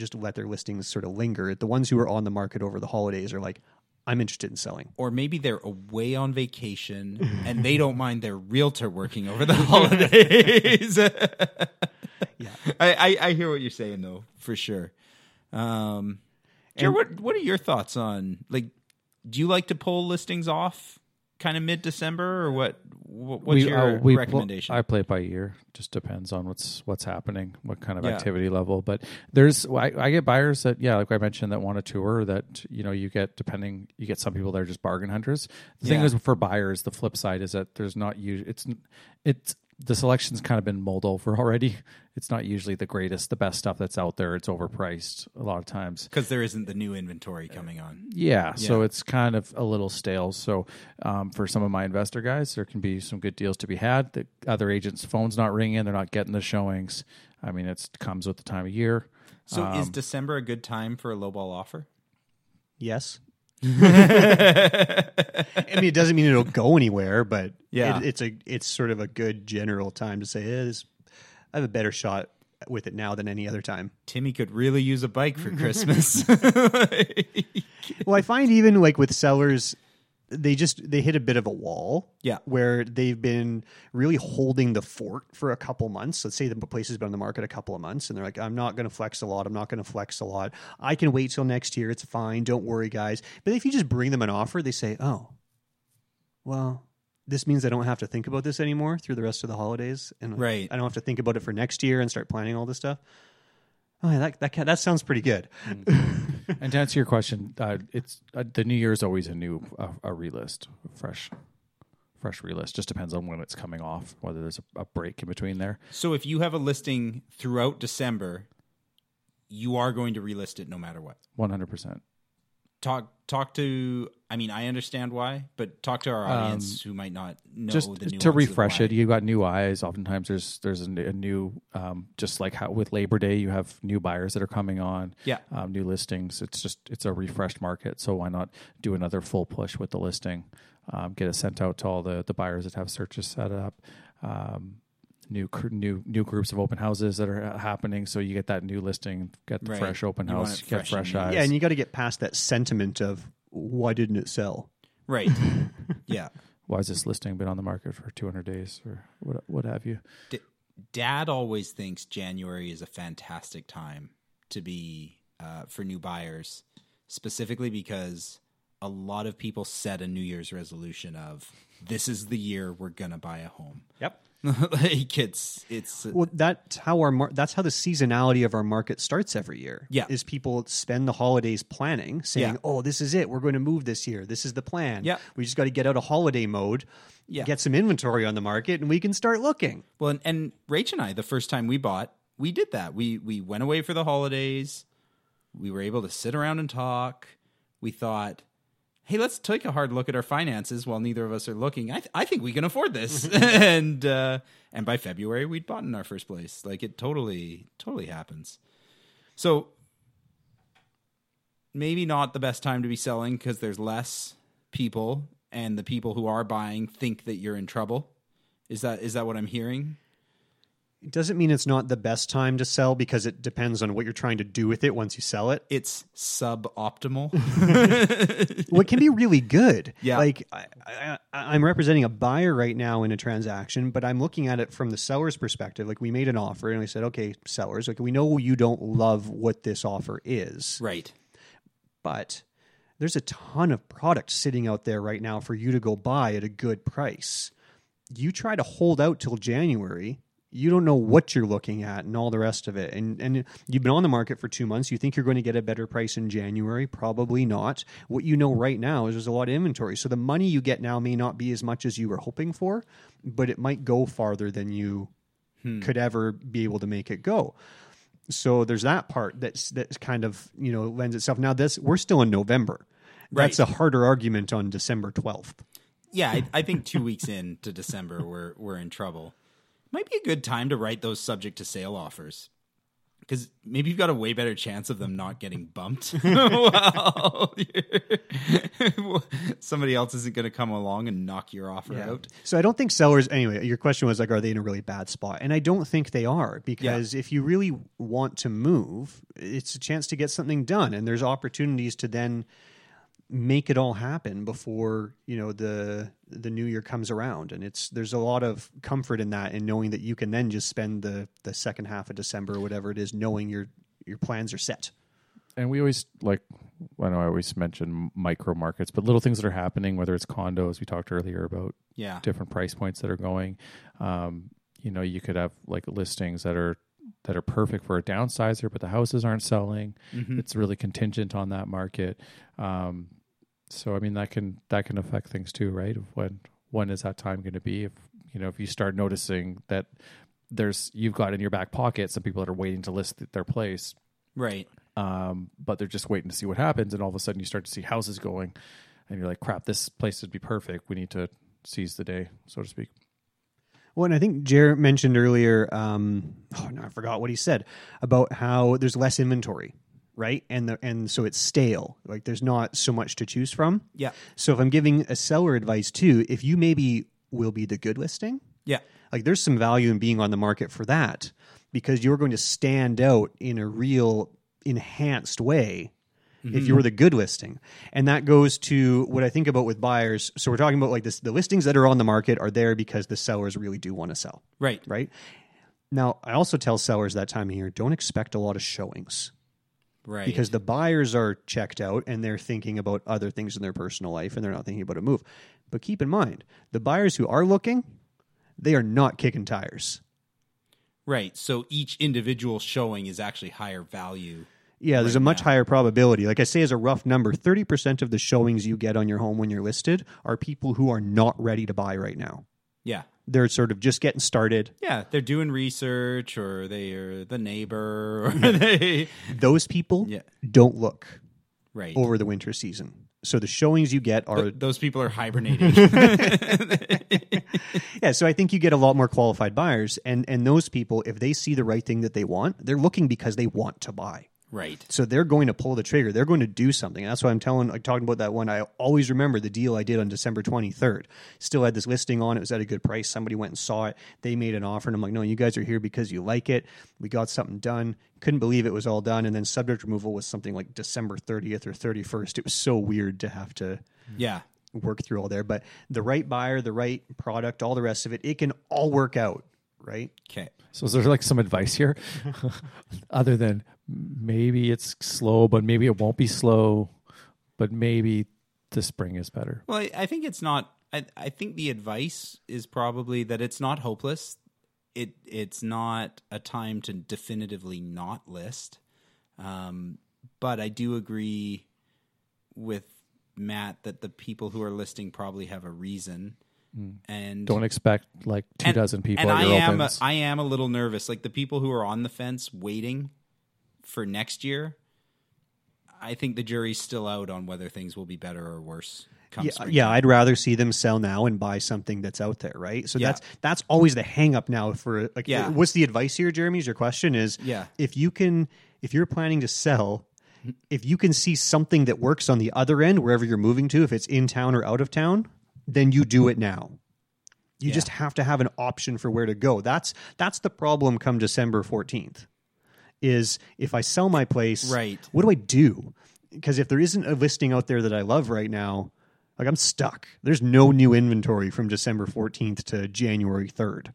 Speaker 10: just let their listings sort of linger. The ones who are on the market over the holidays are like, I'm interested in selling.
Speaker 1: or maybe they're away on vacation and they don't mind their realtor working over the holidays.
Speaker 10: Yeah.
Speaker 1: I, I, I hear what you're saying though, for sure. Um, Jared, what what are your thoughts on like? Do you like to pull listings off kind of mid December or what? what what's
Speaker 9: We-
Speaker 1: your
Speaker 9: uh, we-
Speaker 1: recommendation?
Speaker 9: I play it by year. Just depends on what's what's happening, what kind of
Speaker 1: Yeah.
Speaker 9: activity level. But there's I, I get buyers that yeah, like I mentioned, that want a tour. That you know you get depending you get some people that are just bargain hunters. The thing is for buyers, the flip side is that there's not usually it's it's the selection's kind of been mulled over already. It's not usually the greatest, the best stuff that's out there. It's overpriced a lot of times.
Speaker 1: because there isn't the new inventory coming on.
Speaker 9: Yeah, so it's kind of a little stale. So um, for some of my investor guys, there can be some good deals to be had. The other agents' phones not ringing, they're not getting the showings. I mean, it comes with the time of year.
Speaker 1: So is
Speaker 9: Um,
Speaker 1: December a good time for a lowball offer?
Speaker 10: Yes. I mean, it doesn't mean it'll go anywhere, but
Speaker 1: Yeah.
Speaker 10: it, it's a it's sort of a good general time to say, eh, this, I have a better shot with it now than any other time.
Speaker 1: Timmy could really use a bike for Christmas.
Speaker 10: well, I find even like with sellers, they just they hit a bit of a wall.
Speaker 1: Yeah.
Speaker 10: where they've been really holding the fort for a couple months. Let's say the place has been on the market a couple of months, and they're like, "I'm not going to flex a lot. I'm not going to flex a lot. I can wait till next year. It's fine. Don't worry, guys." But if you just bring them an offer, they say, "Oh, well." This means I don't have to think about this anymore through the rest of the holidays, and
Speaker 1: Right.
Speaker 10: I don't have to think about it for next year and start planning all this stuff. Oh, yeah, that that that sounds pretty good.
Speaker 9: and to answer your question, uh, it's uh, the new year is always a new uh, a relist, fresh, fresh relist. Just depends on when it's coming off, whether there's a, a break in between there.
Speaker 1: so if you have a listing throughout December, you are going to relist it no matter what.
Speaker 9: One hundred percent.
Speaker 1: Talk talk to. I mean, I understand why, but talk to our audience
Speaker 9: Um,
Speaker 1: who might not know
Speaker 9: just to refresh it you got new eyes oftentimes there's there's a new um, just like how with labor day you have new buyers that are coming on
Speaker 1: Yeah.
Speaker 9: um, new listings it's just it's a refreshed market so why not do another full push with the listing um, get it sent out to all the the buyers that have searches set up um, new new new groups of open houses that are uh, happening so you get that new listing get the
Speaker 1: Right.
Speaker 9: fresh open
Speaker 1: You
Speaker 9: house
Speaker 1: it
Speaker 9: get
Speaker 1: fresh and
Speaker 9: fresh eyes
Speaker 10: Yeah, and you got to get past that sentiment of why didn't it sell?
Speaker 1: Right. yeah.
Speaker 9: why has this listing been on the market for 200 days or what what have you
Speaker 1: D- Dad always thinks January is a fantastic time to be uh, for new buyers, specifically because a lot of people set a New Year's resolution of this is the year we're gonna buy a home.
Speaker 10: Yep.
Speaker 1: like it's it's
Speaker 10: Well, that's how our mar- that's how the seasonality of our market starts every year.
Speaker 1: Yeah.
Speaker 10: is people spend the holidays planning, saying,
Speaker 1: Yeah.
Speaker 10: "Oh, this is it. We're going to move this year. This is the plan.
Speaker 1: Yeah.
Speaker 10: we just got to get out of holiday mode,
Speaker 1: Yeah.
Speaker 10: get some inventory on the market, and we can start looking."
Speaker 1: Well, and, and Rach and I, the first time we bought, we did that. We we went away for the holidays. We were able to sit around and talk. We thought, hey, let's take a hard look at our finances while neither of us are looking. I th- I think we can afford this. and uh, and by February, we'd bought in our first place. Like it totally totally happens. So maybe not the best time to be selling because there's less people, and the people who are buying think that you're in trouble. Is that is that what I'm hearing?
Speaker 10: It doesn't mean it's not the best time to sell because it depends on what you're trying to do with it once you sell it.
Speaker 1: It's suboptimal.
Speaker 10: well, it can be really good.
Speaker 1: Yeah.
Speaker 10: Like I, I, I'm representing a buyer right now in a transaction, but I'm looking at it from the seller's perspective. Like we made an offer and we said, okay, sellers, like we know you don't love what this offer is,
Speaker 1: right.
Speaker 10: but there's a ton of product sitting out there right now for you to go buy at a good price. You try to hold out till January. You don't know what you're looking at and all the rest of it. And and you've been on the market for two months. You think you're going to get a better price in January? Probably not. What you know right now is there's a lot of inventory. So the money you get now may not be as much as you were hoping for, but it might go farther than you hmm. could ever be able to make it go. So there's that part that's that's kind of you know lends itself. Now this we're still in November. That's a harder argument on December twelfth.
Speaker 1: Yeah, I, I think two weeks into December, we're we're in trouble. Might be a good time to write those subject to sale offers because maybe you've got a way better chance of them not getting bumped. Well, somebody else isn't going to come along and knock your offer out.
Speaker 10: So I don't think sellers anyway, your question was like are they in a really bad spot? And I don't think they are because if you really want to move, it's a chance to get something done and there's opportunities to then make it all happen before, you know, the the new year comes around and it's there's a lot of comfort in that and knowing that you can then just spend the the second half of December or whatever it is knowing your your plans are set.
Speaker 9: and we always like I know I always mention micro markets, but little things that are happening, whether it's condos, we talked earlier about
Speaker 1: Yeah.
Speaker 9: different price points that are going. Um, you know, you could have like listings that are that are perfect for a downsizer, but the houses aren't selling.
Speaker 1: Mhm.
Speaker 9: It's really contingent on that market. Um, so I mean that can that can affect things too, right? Of when when is that time going to be? If you know, if you start noticing that there's you've got in your back pocket some people that are waiting to list their place,
Speaker 1: Right.
Speaker 9: um, but they're just waiting to see what happens, and all of a sudden you start to see houses going, and you're like, crap, this place would be perfect. We need to seize the day, so to speak.
Speaker 10: Well, and I think Jer mentioned earlier. Um, oh no, I forgot what he said about how there's less inventory, right? And the and so it's stale. Like there's not so much to choose from.
Speaker 1: Yeah.
Speaker 10: So if I'm giving a seller advice too, if you maybe will be the good listing,
Speaker 1: Yeah.
Speaker 10: like there's some value in being on the market for that because you're going to stand out in a real enhanced way if you
Speaker 1: Mhm.
Speaker 10: were the good listing. And that goes to what I think about with buyers. So we're talking about like this the listings that are on the market are there because the sellers really do want to sell.
Speaker 1: Right.
Speaker 10: Right? Now, I also tell sellers that time of year, don't expect a lot of showings.
Speaker 1: Right.
Speaker 10: Because the buyers are checked out and they're thinking about other things in their personal life and they're not thinking about a move. But keep in mind, the buyers who are looking, they are not kicking tires.
Speaker 1: Right. So each individual showing is actually higher value.
Speaker 10: Yeah, there's a much higher probability. Like I say, as a rough number, 30% of the showings you get on your home when you're listed are people who are not ready to buy right now.
Speaker 1: Yeah.
Speaker 10: They're sort of just getting started.
Speaker 1: Yeah, they're doing research or they are the neighbor or they
Speaker 10: Those people
Speaker 1: Yeah.
Speaker 10: don't look
Speaker 1: Right.
Speaker 10: over the winter season. So the showings you get are
Speaker 1: Th- those people are hibernating.
Speaker 10: yeah, so I think you get a lot more qualified buyers, and and those people, if they see the right thing that they want, they're looking because they want to buy.
Speaker 1: Right.
Speaker 10: So they're going to pull the trigger. They're going to do something. That's why I'm telling, like talking about that one. I always remember the deal I did on December 23rd. Still had this listing on. It was at a good price. Somebody went and saw it. They made an offer, and I'm like, no, you guys are here because you like it. We got something done. Couldn't believe it was all done. And then subject removal was something like December 30th or 31st. It was so weird to have to
Speaker 1: Yeah.
Speaker 10: work through all there. But the right buyer, the right product, all the rest of it, it can all work out, right?
Speaker 1: Okay.
Speaker 9: So is there like some advice here, other than maybe it's slow, but maybe it won't be slow, but maybe the spring is better.
Speaker 1: Well, I, I think it's not. I, I think the advice is probably that it's not hopeless. It it's not a time to definitively not list. Um, but I do agree with Matt that the people who are listing probably have a reason. And
Speaker 9: Don't expect like two
Speaker 1: and-
Speaker 9: dozen people
Speaker 1: And I am,
Speaker 9: opens.
Speaker 1: I am a little nervous. Like the people who are on the fence waiting for next year. I think the jury's still out on whether things will be better or worse. Come
Speaker 10: Yeah,
Speaker 1: spring.
Speaker 10: yeah, I'd rather see them sell now and buy something that's out there, right? So
Speaker 1: Yeah.
Speaker 10: that's that's always the hang up now for like
Speaker 1: Yeah.
Speaker 10: what's the advice here, Jeremy? Is your question is
Speaker 1: Yeah.
Speaker 10: if you can if you're planning to sell, if you can see something that works on the other end wherever you're moving to, if it's in town or out of town, then you do it now. You
Speaker 1: Yeah.
Speaker 10: just have to have an option for where to go. That's that's the problem come December 14th. Is if I sell my place,
Speaker 1: Right.
Speaker 10: what do I do? Because if there isn't a listing out there that I love right now, like I'm stuck. There's no new inventory from December 14th to January 3rd.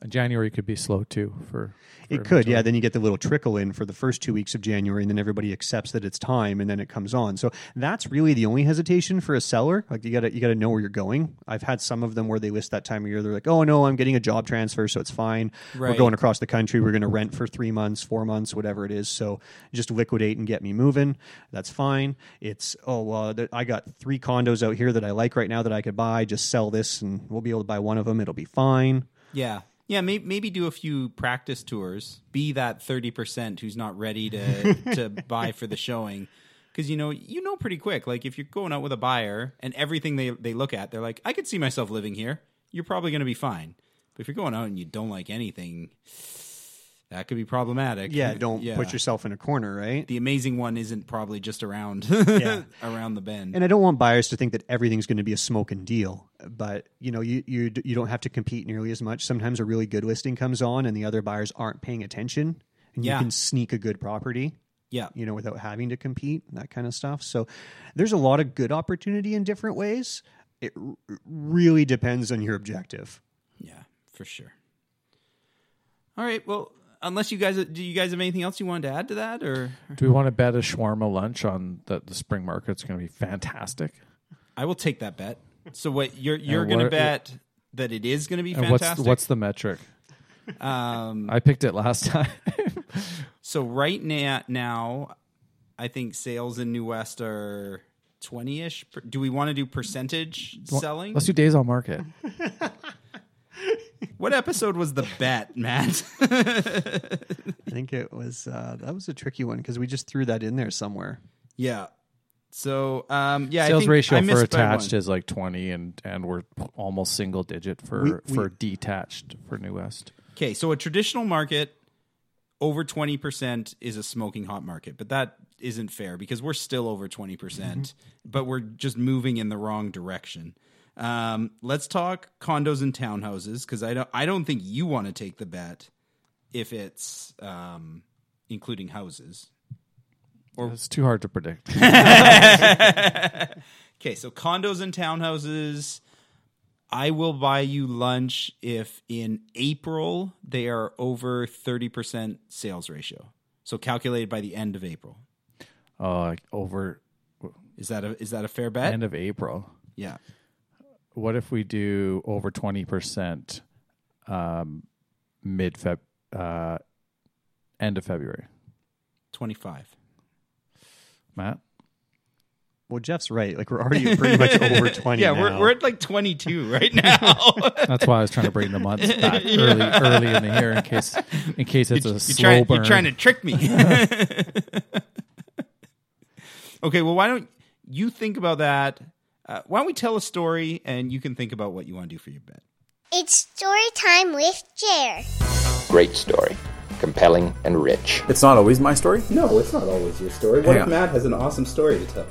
Speaker 9: And January could be slow too. For, for
Speaker 10: It could, yeah. Then you get the little trickle in for the first two weeks of January, and then everybody accepts that it's time, and then it comes on. So that's really the only hesitation for a seller. Like you gotta you gotta know where you're going. I've had some of them where they list that time of year. They're like, oh no, I'm getting a job transfer, so it's fine. We're going across the country. We're going to rent for three months, four months, whatever it is. So just liquidate and get me moving. That's fine. It's oh well, th- I got three condos out here that I like right now that I could buy. Just sell this, and we'll be able to buy one of them. It'll be fine.
Speaker 1: Yeah. Yeah, maybe, maybe do a few practice tours. Be that 30% who's not ready to to buy for the showing. Cuz you know, you know pretty quick like if you're going out with a buyer and everything they they look at, they're like, "I could see myself living here." You're probably going to be fine. But if you're going out and you don't like anything, that could be problematic.
Speaker 10: Yeah, uh, don't
Speaker 1: Yeah.
Speaker 10: put yourself in a corner, right?
Speaker 1: The amazing one isn't probably just around
Speaker 10: Yeah.
Speaker 1: around the bend.
Speaker 10: And I don't want buyers to think that everything's going to be a smoking deal. But you know, you you you don't have to compete nearly as much. Sometimes a really good listing comes on, and the other buyers aren't paying attention, and
Speaker 1: Yeah.
Speaker 10: you can sneak a good property.
Speaker 1: Yeah.
Speaker 10: you know, without having to compete, that kind of stuff. So there's a lot of good opportunity in different ways. It r- really depends on your objective.
Speaker 1: Yeah, for sure. All right. Well, unless you guys do you guys have anything else you wanted to add to that or
Speaker 9: Do we want to bet a shawarma lunch on that the spring market's going to be fantastic?
Speaker 1: I will take that bet. So what you're you're going to bet that it is going to be
Speaker 9: And what's
Speaker 1: fantastic?
Speaker 9: what's the metric?
Speaker 1: um
Speaker 9: I picked it last time.
Speaker 1: so right now now I think sales in New West are 20ish. Do we want to do percentage selling?
Speaker 9: Let's do days on market.
Speaker 1: What episode was the bet, Matt?
Speaker 10: I think it was uh, that was a tricky one because we just threw that in there somewhere.
Speaker 1: yeah. So um, yeah, I
Speaker 9: Sales
Speaker 1: think
Speaker 9: ratio
Speaker 1: I
Speaker 9: for attached is like twenty, and and we're almost single digit for
Speaker 10: We- we-
Speaker 9: for detached for New West.
Speaker 1: Okay, so a traditional market over 20% is a smoking hot market, but that isn't fair because we're still over 20%, percent but we're just moving in the wrong direction. Um, let's talk condos and townhouses because I don't, I don't think you want to take the bet if it's um, including houses.
Speaker 9: Or it's too hard to predict.
Speaker 1: okay, so condos and townhouses. I will buy you lunch if in April they are over 30% sales ratio. So calculated by the end of April.
Speaker 9: uh, over
Speaker 1: Is that a is that a fair bet?
Speaker 9: end of April.
Speaker 1: yeah.
Speaker 9: What if we do over twenty percent, um, mid Feb, uh, end of February?
Speaker 1: 25.
Speaker 9: Matt,
Speaker 10: Well, Jeff's right. Like we're already pretty much over twenty.
Speaker 1: yeah,
Speaker 10: now.
Speaker 1: we're we're at like 22 right now.
Speaker 9: that's why I was trying to bring the months back early, early in the year in case in case it's a
Speaker 1: you're,
Speaker 9: slow
Speaker 1: trying,
Speaker 9: burn.
Speaker 1: you're trying to trick me. okay, well, why don't you think about that? Uh, why don't we tell a story and you can think about what you want to do for your bet?
Speaker 16: It's story time with Jer.
Speaker 3: Great story. Compelling and rich.
Speaker 18: It's not always my story.
Speaker 1: No, it's not always your story.
Speaker 18: What if
Speaker 1: Matt has an awesome story to tell?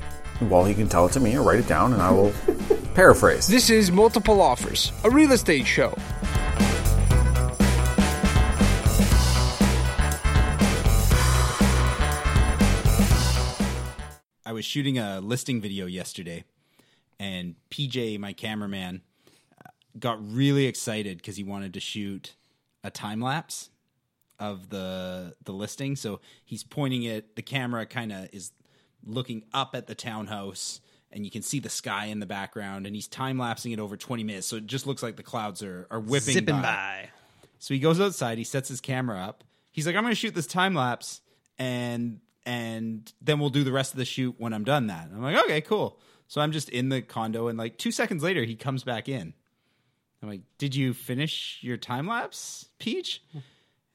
Speaker 18: Well, he can tell it to me or write it down, and I will paraphrase.
Speaker 8: This is Multiple Offers, a real estate show.
Speaker 1: I was shooting a listing video yesterday, and PJ, my cameraman, uh, got really excited because he wanted to shoot a time lapse of the the listing. So he's pointing it. The camera kind of is looking up at the townhouse, and you can see the sky in the background. And he's time lapsing it over twenty minutes, so it just looks like the clouds are are whipping
Speaker 10: zipping
Speaker 1: by.
Speaker 10: by.
Speaker 1: So he goes outside, he sets his camera up. He's like, I'm going to shoot this time lapse and and then we'll do the rest of the shoot when I'm done that. I'm like, okay, cool. So I'm just in the condo and like 2 seconds later he comes back in. I'm like, "Did you finish your time lapse, Peach?"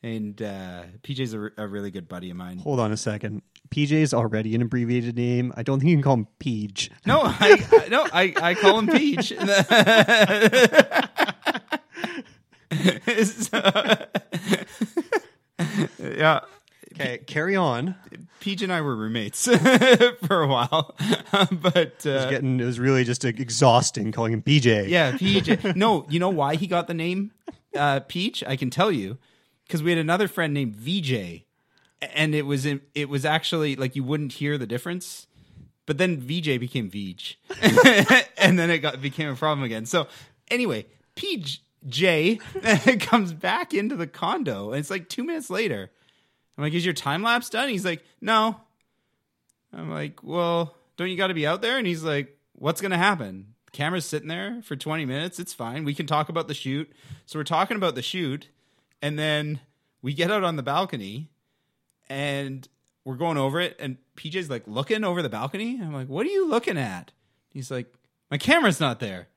Speaker 1: And uh PJ's a, a really good buddy of mine.
Speaker 10: Hold on a second. PJ is already an abbreviated name. I don't think you can call him Peach.
Speaker 1: No, I, I no, I I call him Peach. So- yeah.
Speaker 10: Okay, carry on.
Speaker 1: Peach and I were roommates for a while, but
Speaker 10: It was
Speaker 1: uh,
Speaker 10: getting. It was really just exhausting calling him PJ.
Speaker 1: yeah, Peach. No, you know why he got the name uh, Peach? I can tell you because we had another friend named VJ, and it was in, it was actually like you wouldn't hear the difference, but then VJ became Vij, and then it got became a problem again. So anyway, PJ comes back into the condo, and it's like two minutes later. I'm like, "Is your time lapse done?" He's like, "No." I'm like, "Well, don't you got to be out there?" And he's like, "What's gonna happen?" The Camera's sitting there for 20 minutes. It's fine. We can talk about the shoot. So we're talking about the shoot, and then we get out on the balcony, and we're going over it. And PJ's like looking over the balcony. I'm like, "What are you looking at?" He's like, "My camera's not there."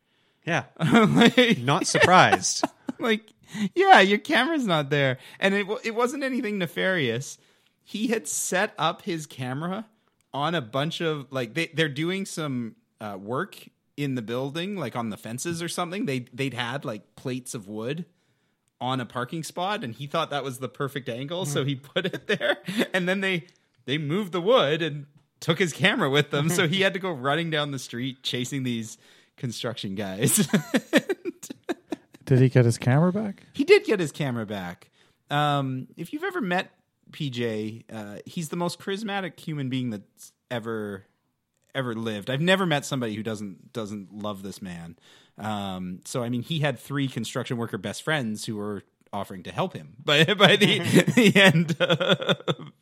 Speaker 10: Yeah.
Speaker 1: I'm like,
Speaker 10: Not surprised.
Speaker 1: like, yeah, your camera's not there, and it it wasn't anything nefarious. He had set up his camera on a bunch of like they they're doing some uh, work in the building, like on the fences or something. They they'd had like plates of wood on a parking spot, and he thought that was the perfect angle, so he put it there, and then they they moved the wood and took his camera with them, so he had to go running down the street chasing these construction guys.
Speaker 9: Did he get his camera back?
Speaker 1: He did get his camera back. Um, if you've ever met PJ, uh, he's the most charismatic human being that's ever ever lived. I've never met somebody who doesn't doesn't love this man. Um, so I mean, he had three construction worker best friends who were offering to help him by by the the end of,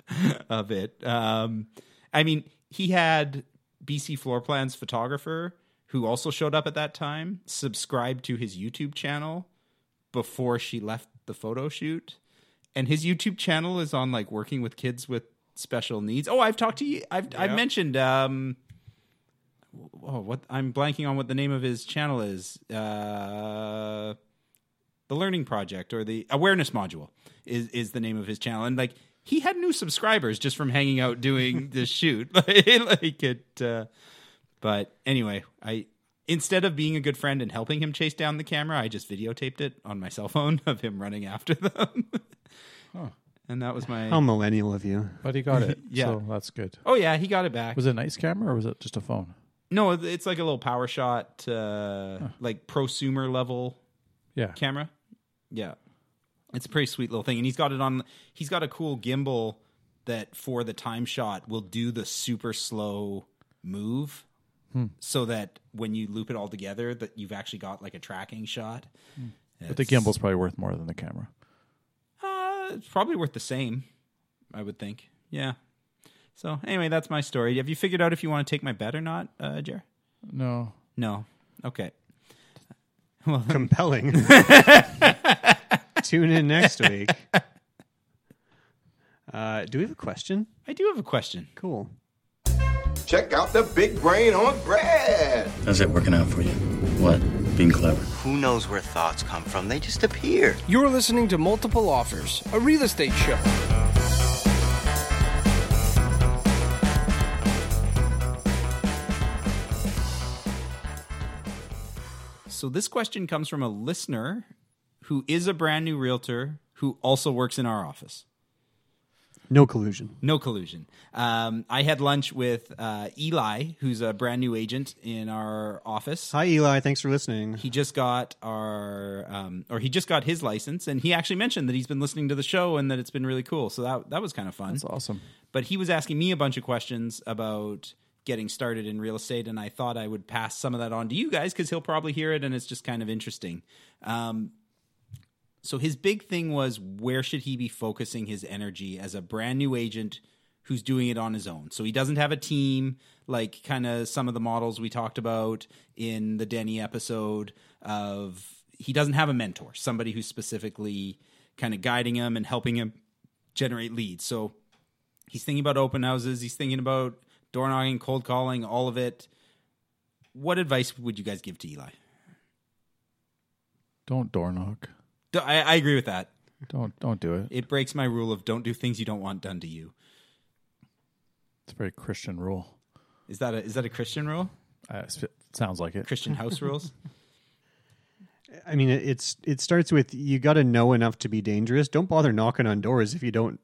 Speaker 1: of it. Um, I mean, he had BC Floor Plans photographer who also showed up at that time, subscribed to his YouTube channel before she left the photo shoot. And his YouTube channel is on like working with kids with special needs. Oh, I've talked to you. I've I've mentioned um oh what I'm blanking on what the name of his channel is. Uh the Learning Project or the Awareness Module is is the name of his channel, and like he had new subscribers just from hanging out doing this shoot, like it. Uh, but anyway, I instead of being a good friend and helping him chase down the camera, I just videotaped it on my cell phone of him running after them. And that was my
Speaker 10: How millennial of you.
Speaker 9: But he got it.
Speaker 1: Yeah.
Speaker 9: So that's good.
Speaker 1: Oh yeah, he got it back.
Speaker 9: Was it a nice camera or was it just a phone?
Speaker 1: No, it's like a little power shot, uh, like prosumer level
Speaker 9: Yeah.
Speaker 1: camera. Yeah, it's a pretty sweet little thing, and he's got it on. He's got a cool gimbal that for the time shot will do the super slow move,
Speaker 9: Hmm.
Speaker 1: so that when you loop it all together, that you've actually got like a tracking shot.
Speaker 9: But the
Speaker 1: It's-
Speaker 9: gimbal's probably worth more than the camera.
Speaker 1: Uh, it's probably worth the same, I would think. Yeah. So anyway, that's my story. Have you figured out if you want to take my bet or not, uh, Jer?
Speaker 9: No.
Speaker 1: No. Okay. Well,
Speaker 10: Compelling. Tune in next week. Uh, do we have a question?
Speaker 1: I do have a question.
Speaker 10: Cool.
Speaker 19: Check out the big brain on Brad.
Speaker 20: How's it working out for you? What? Being clever.
Speaker 21: Who knows where thoughts come from? They just appear.
Speaker 8: You're listening to Multiple Offers, a real estate show.
Speaker 1: So this question comes from a listener who is a brand new realtor who also works in our office.
Speaker 10: No collusion.
Speaker 1: No collusion. Um, I had lunch with uh, Eli, who's a brand new agent in our office.
Speaker 10: Hi, Eli. Thanks for listening.
Speaker 1: He just got our, um, or he just got his license, and he actually mentioned that he's been listening to the show and that it's been really cool. So that that was kind of fun.
Speaker 9: That's awesome.
Speaker 1: But he was asking me a bunch of questions about getting started in real estate, and I thought I would pass some of that on to you guys because he'll probably hear it, and it's just kind of interesting. Um, so his big thing was where should he be focusing his energy as a brand new agent who's doing it on his own. So he doesn't have a team like kind of some of the models we talked about in the Denny episode of he doesn't have a mentor, somebody who's specifically kind of guiding him and helping him generate leads. So he's thinking about open houses, he's thinking about door knocking, cold calling, all of it. What advice would you guys give to Eli?
Speaker 9: Don't door knock.
Speaker 1: Do- I, I agree with that.
Speaker 9: Don't don't do it.
Speaker 1: It breaks my rule of don't do things you don't want done to you.
Speaker 9: It's a very Christian rule.
Speaker 1: Is that a is that a Christian rule?
Speaker 9: Uh, it sounds like it.
Speaker 1: Christian house rules.
Speaker 10: I mean, it- it's it starts with you got to know enough to be dangerous. Don't bother knocking on doors if you don't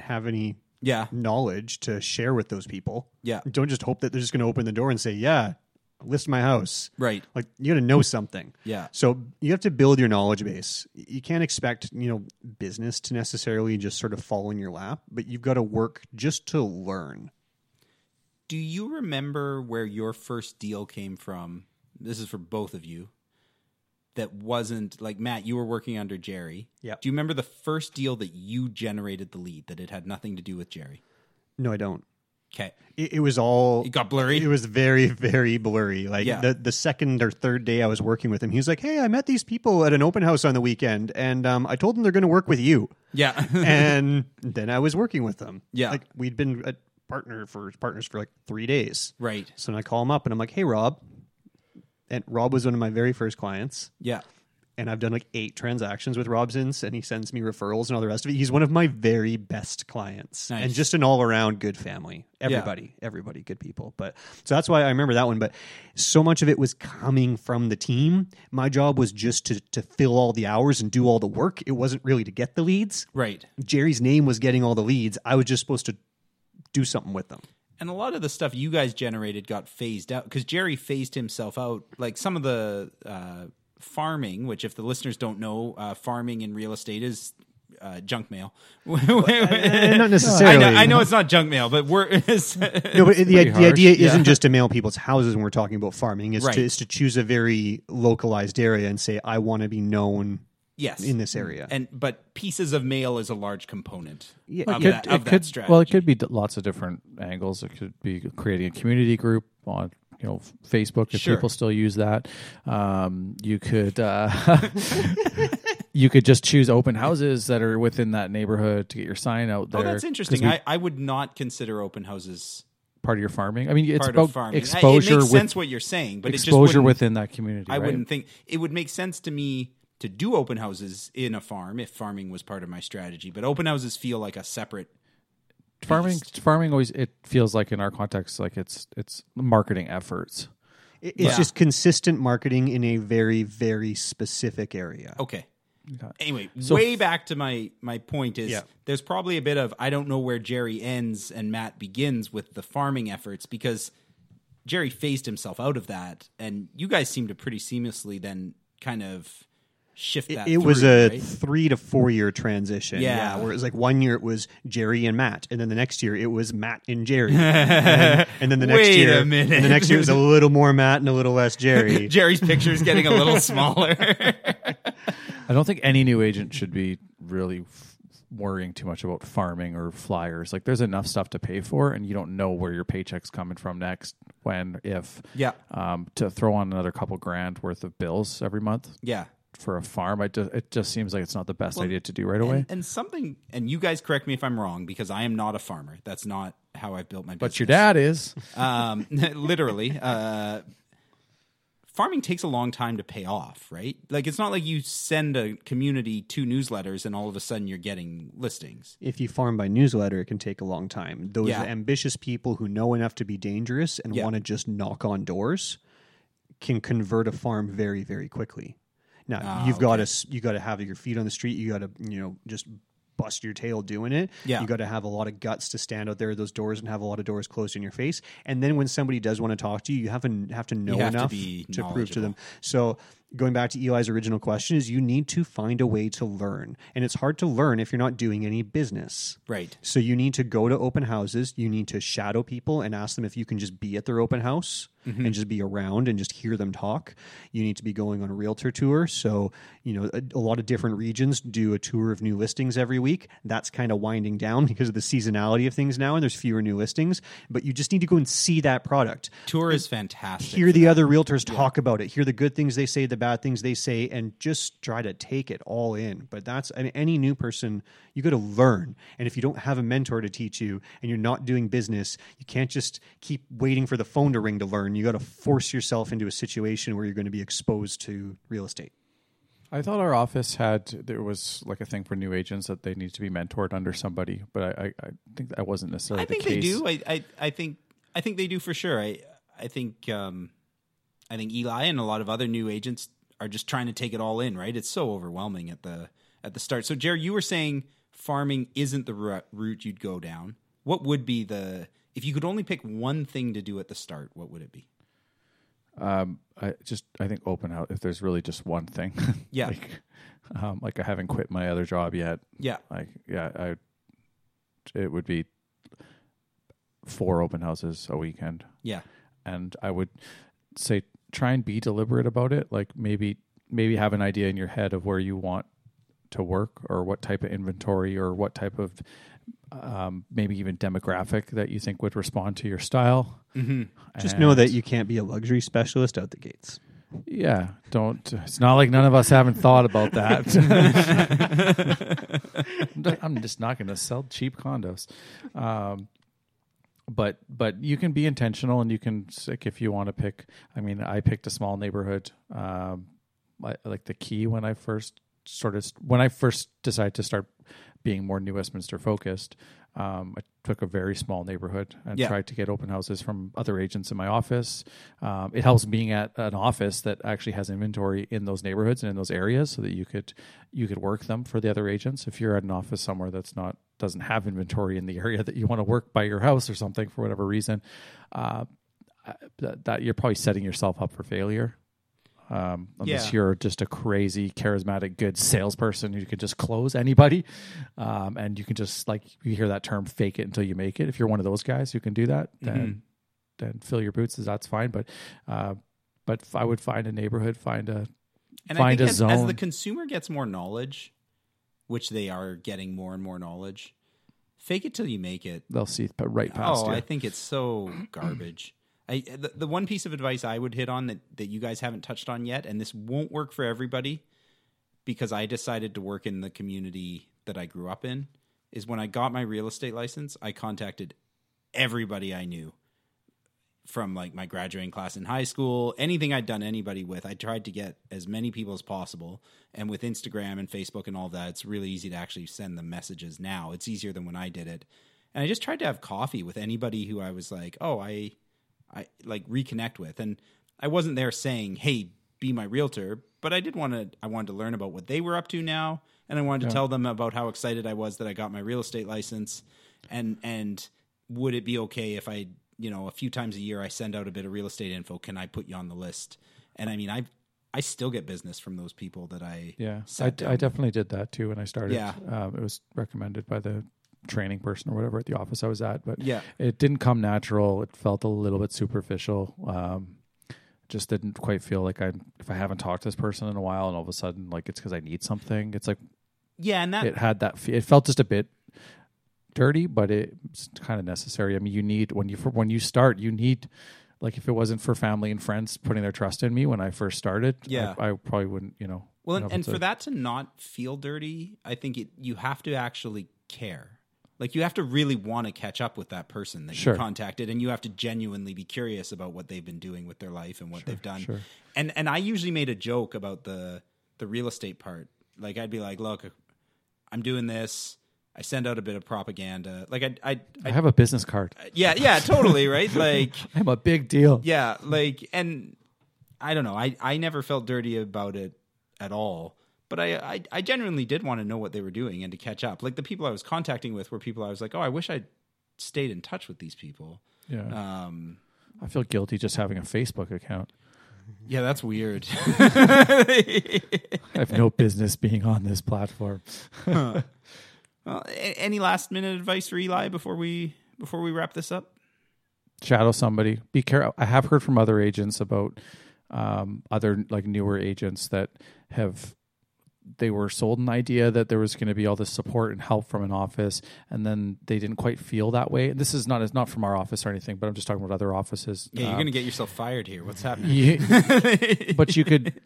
Speaker 10: have any
Speaker 1: yeah
Speaker 10: knowledge to share with those people.
Speaker 1: Yeah.
Speaker 10: Don't just hope that they're just going to open the door and say, "Yeah, list my house."
Speaker 1: Right.
Speaker 10: Like you got to know something.
Speaker 1: Yeah.
Speaker 10: So you have to build your knowledge base. You can't expect you know business to necessarily just sort of fall in your lap, but you've got to work just to learn.
Speaker 1: Do you remember where your first deal came from? This is for both of you. That wasn't like Matt, you were working under Jerry.
Speaker 10: Yep.
Speaker 1: Do you remember the first deal that you generated the lead that it had nothing to do with Jerry?
Speaker 10: No, I don't.
Speaker 1: Okay.
Speaker 10: It, it was all.
Speaker 1: It got blurry.
Speaker 10: It was very, very blurry. Like
Speaker 1: Yeah.
Speaker 10: the the second or third day I was working with him, he was like, "Hey, I met these people at an open house on the weekend, and um, I told them they're going to work with you."
Speaker 1: Yeah.
Speaker 10: and then I was working with them.
Speaker 1: Yeah.
Speaker 10: like we'd been a partner for partners for like three days.
Speaker 1: Right.
Speaker 10: So then I call him up and I'm like, "Hey, Rob," and Rob was one of my very first clients.
Speaker 1: Yeah.
Speaker 10: And I've done like eight transactions with Rob since, and he sends me referrals and all the rest of it. He's one of my very best clients,
Speaker 1: Nice.
Speaker 10: and just an all around good family. Everybody, everybody, good people. But so that's why I remember that one. But so much of it was coming from the team. My job was just to to fill all the hours and do all the work. It wasn't really to get the leads.
Speaker 1: Right.
Speaker 10: Jerry's name was getting all the leads. I was just supposed to do something with them.
Speaker 1: And a lot of the stuff you guys generated got phased out because Jerry phased himself out. Like some of the uh, farming, which if the listeners don't know, uh, farming in real estate is uh, junk mail.
Speaker 10: not necessarily.
Speaker 1: I know, I know it's not junk mail, but we're
Speaker 10: no, but the,
Speaker 1: pretty
Speaker 10: the idea
Speaker 1: Yeah.
Speaker 10: isn't just to mail people's houses when we're talking about farming. It's,
Speaker 1: Right.
Speaker 10: to, it's to choose a very localized area and say, I want to be known
Speaker 1: yes
Speaker 10: in this area.
Speaker 1: And but pieces of mail is a large component.
Speaker 10: Yeah.
Speaker 1: of
Speaker 9: It could,
Speaker 1: that,
Speaker 9: it
Speaker 1: of that
Speaker 9: could-
Speaker 1: strategy.
Speaker 9: well, it could be d- lots of different angles. It could be creating a community group on you know Facebook if
Speaker 1: Sure.
Speaker 9: people still use that. Um, you could uh, you could just choose open houses that are within that neighborhood to get your sign out there.
Speaker 1: Oh, that's interesting.
Speaker 9: we-
Speaker 1: I, I would not consider open houses
Speaker 9: part of your farming. I mean, it's
Speaker 1: part
Speaker 9: about
Speaker 1: farming. I-
Speaker 9: exposure.
Speaker 1: It makes
Speaker 9: with,
Speaker 1: sense what you're saying, but it just
Speaker 9: exposure within that community.
Speaker 1: I
Speaker 9: right?
Speaker 1: wouldn't think it would make sense to me to do open houses in a farm if farming was part of my strategy. But open houses feel like a separate
Speaker 9: farming. Farming always it feels like in our context like it's it's marketing efforts.
Speaker 10: It- It's just consistent marketing in a very, very specific area.
Speaker 1: Okay. Anyway,
Speaker 10: So-
Speaker 1: way back to my my point is
Speaker 10: Yeah.
Speaker 1: there's probably a bit of I don't know where Jerry ends and Matt begins with the farming efforts because Jerry phased himself out of that, and you guys seem to pretty seamlessly then kind of shift
Speaker 10: It,
Speaker 1: that.
Speaker 10: it was
Speaker 1: through,
Speaker 10: a
Speaker 1: right?
Speaker 10: three to four year transition.
Speaker 1: Yeah.
Speaker 10: Where it was like one year it was Jerry and Matt, and then the next year it was Matt and Jerry. and, and then the next
Speaker 1: Wait
Speaker 10: year,
Speaker 1: a minute.
Speaker 10: and the next year it was a little more Matt and a little less Jerry.
Speaker 1: Jerry's picture is getting a little smaller.
Speaker 9: I don't think any new agent should be really f- worrying too much about farming or flyers. Like, there's enough stuff to pay for, and you don't know where your paycheck's coming from next, when, if.
Speaker 1: Yeah.
Speaker 9: Um, to throw on another couple grand worth of bills every month.
Speaker 1: Yeah.
Speaker 9: For a farm, I just, it just seems like it's not the best
Speaker 1: Well,
Speaker 9: idea to do right away.
Speaker 1: And, and something, and you guys correct me if I'm wrong because I am not a farmer. That's not how I've built my business.
Speaker 9: But your dad is.
Speaker 1: Um, literally. Uh, farming takes a long time to pay off, right? Like it's not like you send a community two newsletters and all of a sudden you're getting listings.
Speaker 10: if you farm by newsletter, it can take a long time. Those
Speaker 1: Yeah.
Speaker 10: ambitious people who know enough to be dangerous and
Speaker 1: Yeah.
Speaker 10: want to just knock on doors can convert a farm very, very quickly. Now
Speaker 1: Ah,
Speaker 10: you've got to you got to have your feet on the street. You got to you know just bust your tail doing it.
Speaker 1: Yeah.
Speaker 10: You got to have a lot of guts to stand out there at those doors and have a lot of doors closed in your face. And then when somebody does want to talk to you, you have to have to know
Speaker 1: have to
Speaker 10: enough
Speaker 1: be
Speaker 10: prove to them. So going back to Eli's original question is you need to find a way to learn. And it's hard to learn if you're not doing any business.
Speaker 1: Right.
Speaker 10: So you need to go to open houses, you need to shadow people and ask them if you can just be at their open house
Speaker 1: Mhm.
Speaker 10: and just be around and just hear them talk. You need to be going on a realtor tour. So, you know, a, a lot of different regions do a tour of new listings every week. That's kind of winding down because of the seasonality of things now and there's fewer new listings, but you just need to go and see that product.
Speaker 1: Tour is fantastic.
Speaker 10: Hear the other realtors talk about it. Hear the good things they say, the bad things they say, and just try to take it all in. But that's I mean, any new person, you got to learn. And if you don't have a mentor to teach you and you're not doing business, you can't just keep waiting for the phone to ring to learn. You got to force yourself into a situation where you're going to be exposed to real estate.
Speaker 9: I thought our office had there was like a thing for new agents that they need to be mentored under somebody, but I, I, I think that wasn't necessarily
Speaker 1: I
Speaker 9: the
Speaker 1: think
Speaker 9: case.
Speaker 1: they do. I, I I think I think they do for sure. I I think um I think Eli and a lot of other new agents are just trying to take it all in, right? It's so overwhelming at the at the start. So Jerry, you were saying farming isn't the route you'd go down. What would be the if you could only pick one thing to do at the start, what would it be?
Speaker 9: Um, I just I think open out if there's really just one thing.
Speaker 1: Yeah.
Speaker 9: like, um, like I haven't quit my other job yet.
Speaker 1: Yeah.
Speaker 9: Like yeah, I it would be four open houses a weekend.
Speaker 1: Yeah.
Speaker 9: And I would say try and be deliberate about it. Like maybe maybe have an idea in your head of where you want to work or what type of inventory or what type of um, maybe even demographic that you think would respond to your style.
Speaker 1: Mhm.
Speaker 10: Just know that you can't be a luxury specialist out the gates.
Speaker 9: yeah, don't. It's not like none of us haven't thought about that. I'm just not going to sell cheap condos. Um, but but you can be intentional, and you can like if you want to pick. I mean, I picked a small neighborhood, um, like, like the key when I first sort of when I first decided to start being more New Westminster focused. Um, I took a very small neighborhood and
Speaker 1: Yeah.
Speaker 9: tried to get open houses from other agents in my office. Um, it helps being at an office that actually has inventory in those neighborhoods and in those areas, so that you could you could work them for the other agents. If you're at an office somewhere that's not doesn't have inventory in the area that you want to work by your house or something for whatever reason, uh, that, that you're probably setting yourself up for failure. Um, unless
Speaker 1: Yeah.
Speaker 9: you're just a crazy, charismatic, good salesperson who could just close anybody, um, and you can just like you hear that term, fake it until you make it. If you're one of those guys who can do that, then
Speaker 1: Mhm.
Speaker 9: then fill your boots. Is that's fine. But uh, but I would find a neighborhood, find a
Speaker 1: And
Speaker 9: find
Speaker 1: I
Speaker 9: a
Speaker 1: think as,
Speaker 9: zone.
Speaker 1: as the consumer gets more knowledge, which they are getting more and more knowledge, fake it till you make it.
Speaker 9: They'll see right past
Speaker 1: oh,
Speaker 9: you.
Speaker 1: I think it's so garbage. I the, the one piece of advice I would hit on that that you guys haven't touched on yet, and this won't work for everybody, because I decided to work in the community that I grew up in, is when I got my real estate license, I contacted everybody I knew from like my graduating class in high school, anything I'd done anybody with, I tried to get as many people as possible. And with Instagram and Facebook and all that, it's really easy to actually send the messages now. It's easier than when I did it. And I just tried to have coffee with anybody who I was like, oh, I, I like reconnect with. And I wasn't there saying, hey, be my realtor, but I did want to, I wanted to learn about what they were up to now. And I wanted to
Speaker 9: Yeah.
Speaker 1: tell them about how excited I was that I got my real estate license. And, and would it be okay if I, you know, a few times a year I send out a bit of real estate info? Can I put you on the list? And I mean, I, I still get business from those people that I,
Speaker 9: Yeah, I, I definitely did that too when I started.
Speaker 1: Yeah.
Speaker 9: um, it was recommended by the training person or whatever at the office I was at, but
Speaker 1: Yeah.
Speaker 9: it didn't come natural. It felt a little bit superficial. Um, just didn't quite feel like I if I haven't talked to this person in a while, and all of a sudden like it's because I need something. It's like
Speaker 1: Yeah, and that
Speaker 9: it had that. It felt just a bit dirty, but it's kind of necessary. I mean, you need when you when you start, you need like if it wasn't for family and friends putting their trust in me when I first started,
Speaker 1: Yeah.
Speaker 9: I, I probably wouldn't. You know,
Speaker 1: Well, and, and
Speaker 9: it's
Speaker 1: for that to not feel dirty, I think it, you have to actually care. Like you have to really want to catch up with that person that
Speaker 9: Sure.
Speaker 1: you contacted, and you have to genuinely be curious about what they've been doing with their life and what they've done.
Speaker 9: sure.
Speaker 1: And and I usually made a joke about the the real estate part. Like I'd be like, "Look, I'm doing this. I send out a bit of propaganda. Like I I
Speaker 9: I have a business card.
Speaker 1: Uh, yeah yeah totally right. Like
Speaker 9: I'm a big deal.
Speaker 1: yeah, like and I don't know. I I never felt dirty about it at all. But I, I I genuinely did want to know what they were doing and to catch up. Like the people I was contacting with were people I was like, "Oh, I wish I'd stayed in touch with these people."
Speaker 9: Yeah.
Speaker 1: Um
Speaker 9: I feel guilty just having a Facebook account.
Speaker 1: yeah, that's weird.
Speaker 9: I have no business being on this platform.
Speaker 1: Huh. Well, a- any last minute advice for Eli before we before we wrap this up?
Speaker 9: Shadow somebody. Be careful. I have heard from other agents about um, other like newer agents that have they were sold an idea that there was going to be all this support and help from an office, and then they didn't quite feel that way. This is not it's not from our office or anything, but I'm just talking about other offices.
Speaker 1: Yeah, you're
Speaker 9: Um,
Speaker 1: gonna get yourself fired here. What's happening?
Speaker 9: you- but you could,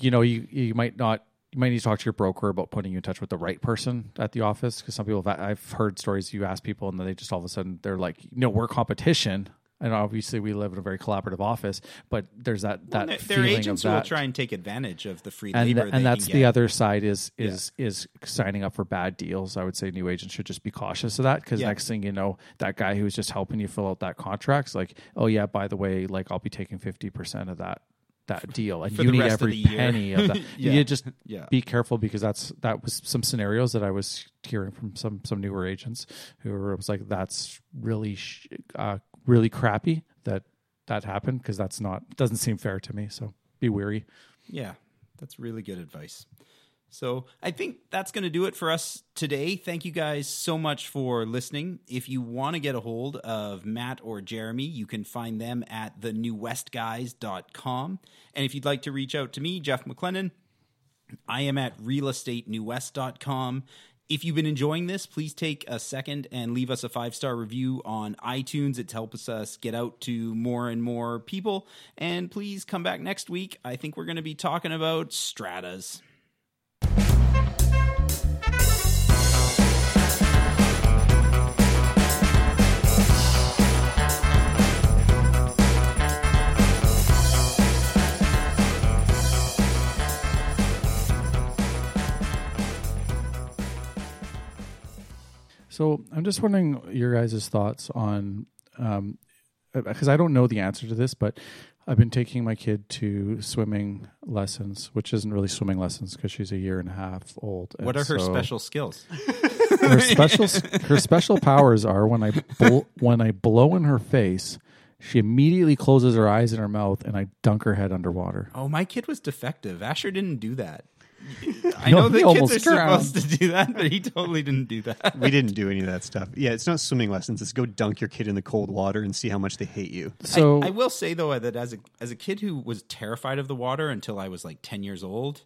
Speaker 9: you know, you you might not. You might need to talk to your broker about putting you in touch with the right person at the office because some people have, I've heard stories. You ask people and then they just all of a sudden they're like, no, we're competition, and obviously we live in a very collaborative office, but there's that that
Speaker 1: Well, there agents will try and take advantage of the free
Speaker 9: and
Speaker 1: labor,
Speaker 9: and that's the other side is is is signing up for bad deals. I would say new agents should just be cautious of that because
Speaker 1: Yeah.
Speaker 9: next thing you know, that guy who's just helping you fill out that contract's like, oh yeah, by the way, like I'll be taking fifty percent of that that deal, and you need
Speaker 1: rest of
Speaker 9: every penny of that.
Speaker 1: Yeah.
Speaker 9: You just
Speaker 1: Yeah.
Speaker 9: be careful because that's that was some scenarios that I was hearing from some some newer agents who were, was like, that's really sh- uh, really crappy that that happened because that's not doesn't seem fair to me. So be weary.
Speaker 1: Yeah, that's really good advice. So I think that's going to do it for us today. Thank you guys so much for listening. If you want to get a hold of Matt or Jeremy, you can find them at thenewwestguys.com. And if you'd like to reach out to me, Jeff McLennan, I am at realestateenewwest.com. If you've been enjoying this, please take a second and leave us a five star review on iTunes. It helps us get out to more and more people. And please come back next week. I think we're going to be talking about stratas.
Speaker 9: So I'm just wondering your guys' thoughts on, um, uh, because I don't know the answer to this, but I've been taking my kid to swimming lessons, which isn't really swimming lessons because she's a year and a half old.
Speaker 1: What are her
Speaker 9: so
Speaker 1: special skills?
Speaker 9: Her special her special powers are when I bl- when I blow in her face, she immediately closes her eyes and her mouth, and I dunk her head underwater.
Speaker 1: Oh, my kid was defective. Asher didn't do that. I know the
Speaker 9: he
Speaker 1: kids are
Speaker 9: drowned.
Speaker 1: supposed to do that, but he totally didn't do that.
Speaker 10: we didn't do any of that stuff. Yeah, it's not swimming lessons. It's go dunk your kid in the cold water and see how much they hate you.
Speaker 9: So
Speaker 1: I, I will say though that as a as a kid who was terrified of the water until I was like ten years old,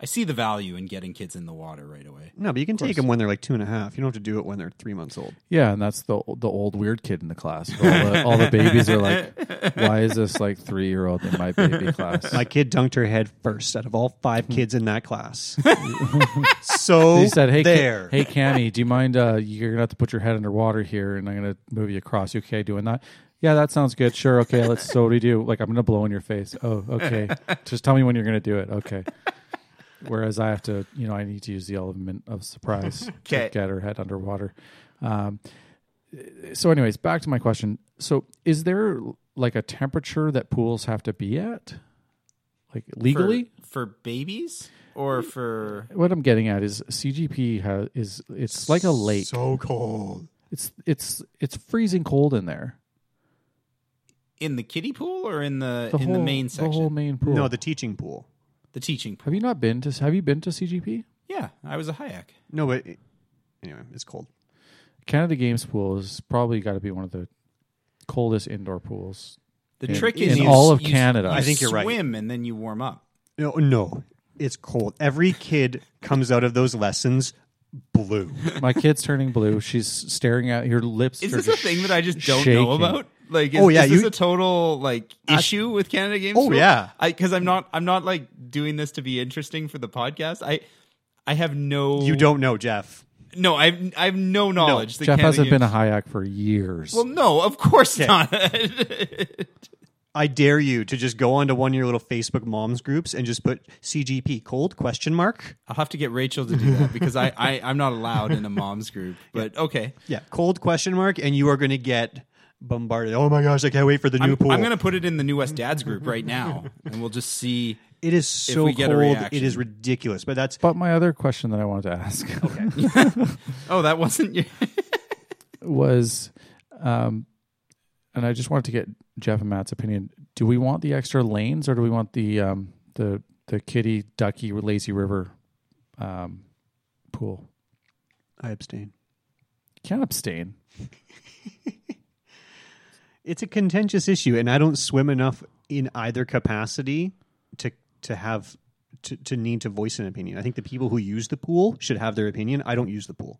Speaker 1: I see the value in getting kids in the water right away.
Speaker 10: No, but you can take them when they're like two and a half. You don't have to do it when they're three months old.
Speaker 9: Yeah, and that's the the old weird kid in the class. All the, all the babies are like, "Why is this like three year old in my baby class?"
Speaker 10: My kid dunked her head first out of all five kids in that class. so
Speaker 9: he said, "Hey, Ca- hey, Cammy, do you mind? Uh, you're gonna have to put your head underwater here, and I'm gonna move you across. You okay doing that?" Yeah, that sounds good. Sure. Okay. Let's. So what do you do? Like, I'm going to blow in your face. Oh, okay. Just tell me when you're going to do it. Okay. Whereas I have to, you know, I need to use the element of surprise
Speaker 1: Okay.
Speaker 9: to get her head underwater. Um, so, anyways, back to my question. So, is there like a temperature that pools have to be at, like legally?
Speaker 1: for, for babies or for
Speaker 9: what I'm getting at is CGP has is it's like a lake.
Speaker 10: So cold.
Speaker 9: It's it's it's freezing cold in there.
Speaker 1: in the kiddie pool or in the,
Speaker 9: The
Speaker 1: in the
Speaker 9: whole-
Speaker 1: main
Speaker 9: the
Speaker 1: section?
Speaker 9: whole main pool.
Speaker 10: No, the teaching pool.
Speaker 1: The teaching pool.
Speaker 9: Have you not been to Have you been to CGP?
Speaker 1: Yeah, I was a Hyack.
Speaker 10: No, but it- anyway, it's cold.
Speaker 9: Canada Games pool has probably got to be one of the coldest indoor pools.
Speaker 1: The
Speaker 9: in-
Speaker 1: trick
Speaker 9: in
Speaker 1: is you-
Speaker 9: all of
Speaker 1: you-
Speaker 9: Canada.
Speaker 1: you
Speaker 10: I think you're right.
Speaker 1: Swim and then you warm up.
Speaker 10: No, no, it's cold. Every kid comes out of those lessons blue.
Speaker 9: My kid's turning blue. She's staring at your lips.
Speaker 1: Is this a thing that I just don't
Speaker 9: shaking.
Speaker 1: know about? Like, is,
Speaker 10: Oh, yeah,
Speaker 1: is this
Speaker 10: you-
Speaker 1: a total like issue with Canada Games?
Speaker 10: Oh,
Speaker 1: Rule?
Speaker 10: yeah.
Speaker 1: I because I'm not I'm not like doing this to be interesting for the podcast. I I have no
Speaker 10: You don't know, Jeff.
Speaker 1: no I have I have no knowledge. that
Speaker 9: Jeff
Speaker 1: Canada
Speaker 9: hasn't been a
Speaker 1: Games-
Speaker 9: Hyack for years.
Speaker 1: well, no, of course
Speaker 10: Okay.
Speaker 1: not.
Speaker 10: I dare you to just go onto one of your little Facebook moms groups and just put CGP cold question mark.
Speaker 1: I'll have to get Rachel to do that because I, I I'm not allowed in a mom's group. But okay,
Speaker 10: Yeah, cold question mark, and you are going to get bombarded. Oh my gosh, I can't wait for the new
Speaker 1: I'm,
Speaker 10: pool.
Speaker 1: I'm going to put it in the New West Dads group right now, and we'll just see.
Speaker 10: It is
Speaker 1: if
Speaker 10: so
Speaker 1: we get a
Speaker 10: cold.
Speaker 1: reaction.
Speaker 10: It is ridiculous. But that's
Speaker 9: but my other question that I wanted to ask
Speaker 1: Oh, that wasn't you.
Speaker 9: was, um, and I just wanted to get Jeff and Matt's opinion. Do we want the extra lanes or do we want the um, the the kitty ducky lazy river um, pool?
Speaker 10: I abstain.
Speaker 9: Can't abstain.
Speaker 10: It's a contentious issue, and I don't swim enough in either capacity to to have to, to need to voice an opinion. I think the people who use the pool should have their opinion. I don't use the pool.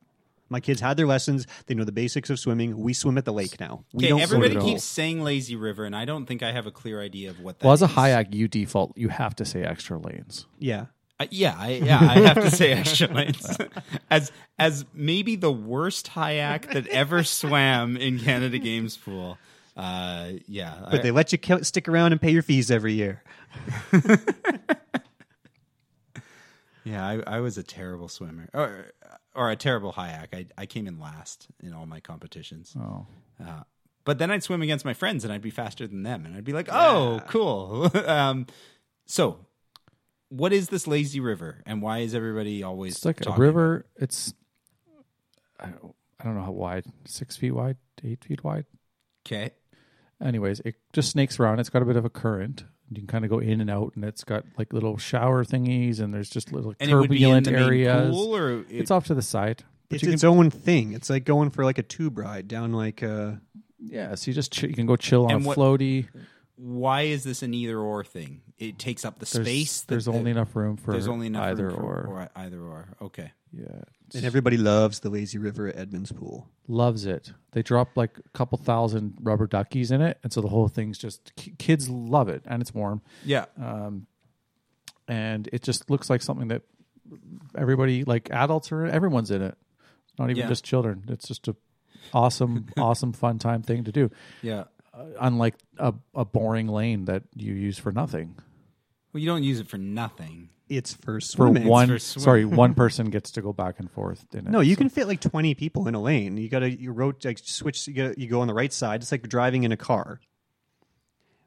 Speaker 10: My kids had their lessons. They know the basics of swimming. We swim at the lake now. We
Speaker 1: Okay,
Speaker 10: don't
Speaker 1: everybody
Speaker 10: swim at
Speaker 1: keeps saying lazy river, and I don't think I have a clear idea of what that
Speaker 9: Well, as a
Speaker 1: is.
Speaker 9: Hyack, you default you have to say extra lanes.
Speaker 10: Yeah.
Speaker 1: Uh, yeah, I, yeah, I have to say extra lanes. as as maybe the worst Hyack that ever swam in Canada Games pool. Uh, yeah,
Speaker 10: But
Speaker 1: I-
Speaker 10: they let you ca- stick around and pay your fees every year.
Speaker 1: yeah, I, I was a terrible swimmer, or or a terrible Hyack. I I came in last in all my competitions.
Speaker 9: Oh.
Speaker 1: Uh, but then I'd swim against my friends, and I'd be faster than them, and I'd be like, "Oh, cool." um, so, what is this lazy river, and why is everybody always
Speaker 9: It's like a river. It's I don't, I don't know how wide, six feet wide, eight feet wide.
Speaker 1: Okay.
Speaker 9: Anyways, it just snakes around. It's got a bit of a current. You can kind of go in and out, and it's got like little shower thingies, and there's just little
Speaker 1: And it would be in
Speaker 9: turbulent
Speaker 1: the main
Speaker 9: areas.
Speaker 1: pool, or it-
Speaker 9: it's off to the side. But
Speaker 10: It's its
Speaker 9: can,
Speaker 10: own thing. It's like going for like a tube ride down like uh
Speaker 9: yeah, so you just ch- you can go chill on
Speaker 1: what-
Speaker 9: floaty.
Speaker 1: Why is this an either or thing? It takes up the
Speaker 9: There's-
Speaker 1: space. that
Speaker 9: there's
Speaker 1: the-
Speaker 9: only enough room for
Speaker 1: there's only enough
Speaker 9: either
Speaker 1: room for,
Speaker 9: or.
Speaker 1: or either or. Okay.
Speaker 9: Yeah,
Speaker 10: and everybody loves the lazy river at Edmonds pool.
Speaker 9: loves it. They drop like a couple thousand rubber duckies in it, and so the whole thing's just ki- kids love it, and it's warm.
Speaker 1: Yeah.
Speaker 9: um, and it just looks like something that everybody, like adults, are everyone's in it. It's not even
Speaker 1: Yeah.
Speaker 9: just children. It's just a awesome, awesome, fun time thing to do.
Speaker 1: Yeah.
Speaker 9: Uh, unlike a, a boring lane that you use for nothing.
Speaker 1: Well, you don't use it for nothing.
Speaker 10: It's for
Speaker 9: For
Speaker 10: swimming.
Speaker 9: one,
Speaker 1: for
Speaker 9: sorry, one person gets to go back and forth in it.
Speaker 10: No, you
Speaker 9: So-
Speaker 10: can fit like twenty people in a lane. You gotta you rot like switch. You, gotta, you go on the right side. It's like driving in a car.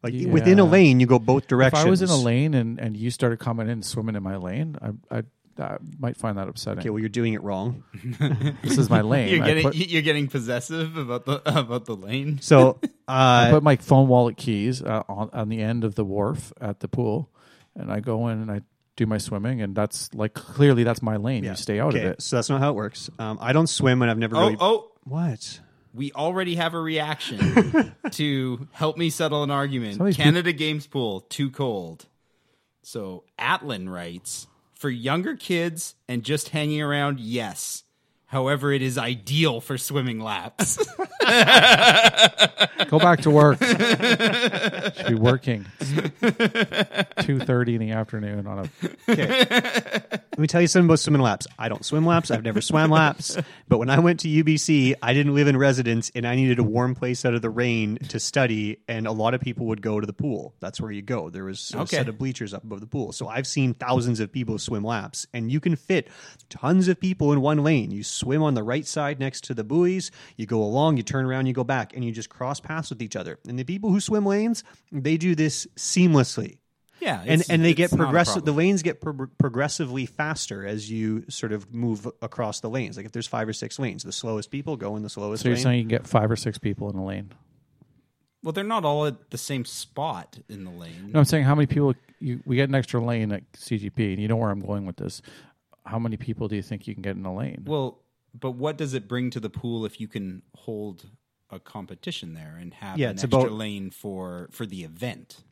Speaker 10: Like within a lane, you go both directions.
Speaker 9: If I was in a lane and, and you started coming in swimming in my lane, I, I, I might find that upsetting.
Speaker 10: okay, well, you're doing it wrong.
Speaker 9: this is my lane.
Speaker 1: You're getting
Speaker 9: put-
Speaker 1: you're getting possessive about the about the lane.
Speaker 10: So,
Speaker 9: I
Speaker 10: uh,
Speaker 9: put my phone wallet keys uh, on, on the end of the wharf at the pool, and I go in and I do my swimming, and that's like clearly that's my lane. You stay out
Speaker 10: okay,
Speaker 9: of it.
Speaker 10: so that's not how it works. Um, I don't swim, and I've never
Speaker 1: Oh
Speaker 10: really.
Speaker 1: oh,
Speaker 10: What?
Speaker 1: we already have a reaction to help me settle an argument.
Speaker 9: Some of these
Speaker 1: Canada Games Pool too cold. So Atlin writes for younger kids and just hanging around. Yes. However, it is ideal for swimming laps.
Speaker 9: Go back to work. Should be working. Two thirty in the afternoon on a.
Speaker 10: Okay. me tell you something about swimming laps. I don't swim laps. I've never swam laps. But when I went to UBC, I didn't live in residence and I needed a warm place out of the rain to study. And a lot of people would go to the pool. That's where you go. There was a
Speaker 1: Okay.
Speaker 10: set of bleachers up above the pool. So I've seen thousands of people swim laps and you can fit tons of people in one lane. You swim on the right side next to the buoys. You go along, you turn around, you go back, and you just cross paths with each other. And the people who swim lanes, they do this seamlessly.
Speaker 1: Yeah,
Speaker 10: and
Speaker 1: it's-
Speaker 10: and they
Speaker 1: it's
Speaker 10: get progressive. The lanes get pro- progressively faster as you sort of move across the lanes. Like if there's five or six lanes, the slowest people go in the slowest lane.
Speaker 9: So you're
Speaker 10: lane.
Speaker 9: saying you can get five or six people in a lane?
Speaker 1: Well, they're not all at the same spot in the lane.
Speaker 9: No, I'm saying how many people you we get an extra lane at CGP, and you know where I'm going with this. How many people do you think you can get in a lane?
Speaker 1: Well, but what does it bring to the pool if you can hold a competition there and have
Speaker 10: Yeah,
Speaker 1: an
Speaker 10: it's
Speaker 1: extra
Speaker 10: about-
Speaker 1: lane for for the event?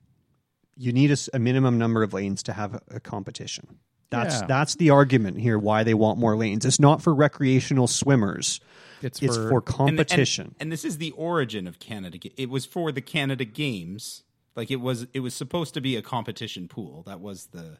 Speaker 10: You need a minimum number of lanes to have a, a competition. That's
Speaker 1: Yeah.
Speaker 10: that's the argument here. Why they want more lanes? It's not for recreational swimmers.
Speaker 9: It's
Speaker 10: it's for,
Speaker 1: And- and-
Speaker 10: competition.
Speaker 1: And, this is the origin of Canada. It was for the Canada Games. Like it was, it was supposed to be a competition pool. That was the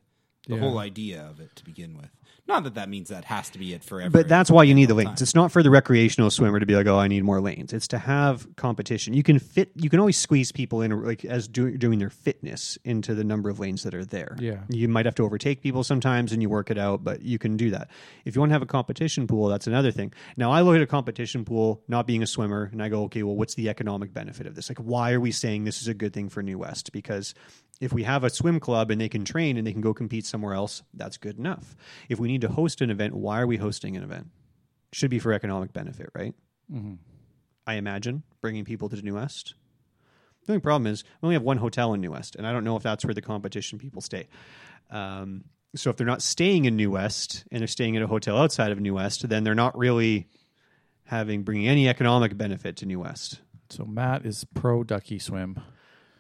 Speaker 1: the
Speaker 10: Yeah.
Speaker 1: whole idea of it to begin with. Not that that means that has to be it forever.
Speaker 10: But that's why you need the
Speaker 1: all
Speaker 10: lanes. It's not for the recreational swimmer to be like, oh, I need more lanes. It's to have competition. You can fit. You can always squeeze people in, like as do, doing their fitness into the number of lanes that are there.
Speaker 9: Yeah.
Speaker 10: you might have to overtake people sometimes, and you work it out. But you can do that. If you want to have a competition pool, that's another thing. Now, I look at a competition pool, not being a swimmer, and I go, okay, well, what's the economic benefit of this? Like, why are we saying this is a good thing for New West? Because if we have a swim club and they can train and they can go compete somewhere else, that's good enough. If we need to host an event, why are we hosting an event? Should be for economic benefit, right?
Speaker 9: Mhm.
Speaker 10: I imagine bringing people to New West. The only problem is we only have one hotel in New West, and I don't know if that's where the competition people stay. Um, so if they're not staying in New West and they're staying at a hotel outside of New West, then they're not really having bringing any economic benefit to New West.
Speaker 9: So Matt is pro ducky swim.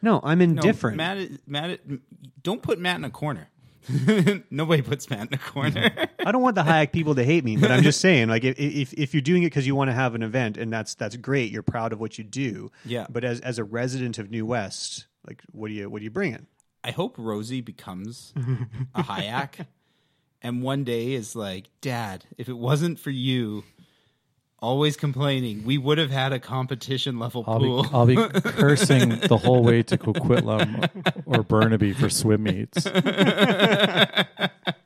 Speaker 10: No, I'm
Speaker 1: No,
Speaker 10: indifferent.
Speaker 1: Matt, Matt, don't put Matt in a corner. Nobody puts Matt in a corner.
Speaker 10: I don't want the Hyack people to hate me, but I'm just saying, like, if if, if you're doing it because you want to have an event, and that's that's great, you're proud of what you do.
Speaker 1: Yeah.
Speaker 10: But as as a resident of New West, like, what do you what do you bring in?
Speaker 1: I hope Rosie becomes a Hyack, and one day is like, Dad, if it wasn't for you, always complaining, we would have had a competition level
Speaker 9: I'll
Speaker 1: pool.
Speaker 9: be I'll be cursing the whole way to Coquitlam or Burnaby for swim meets.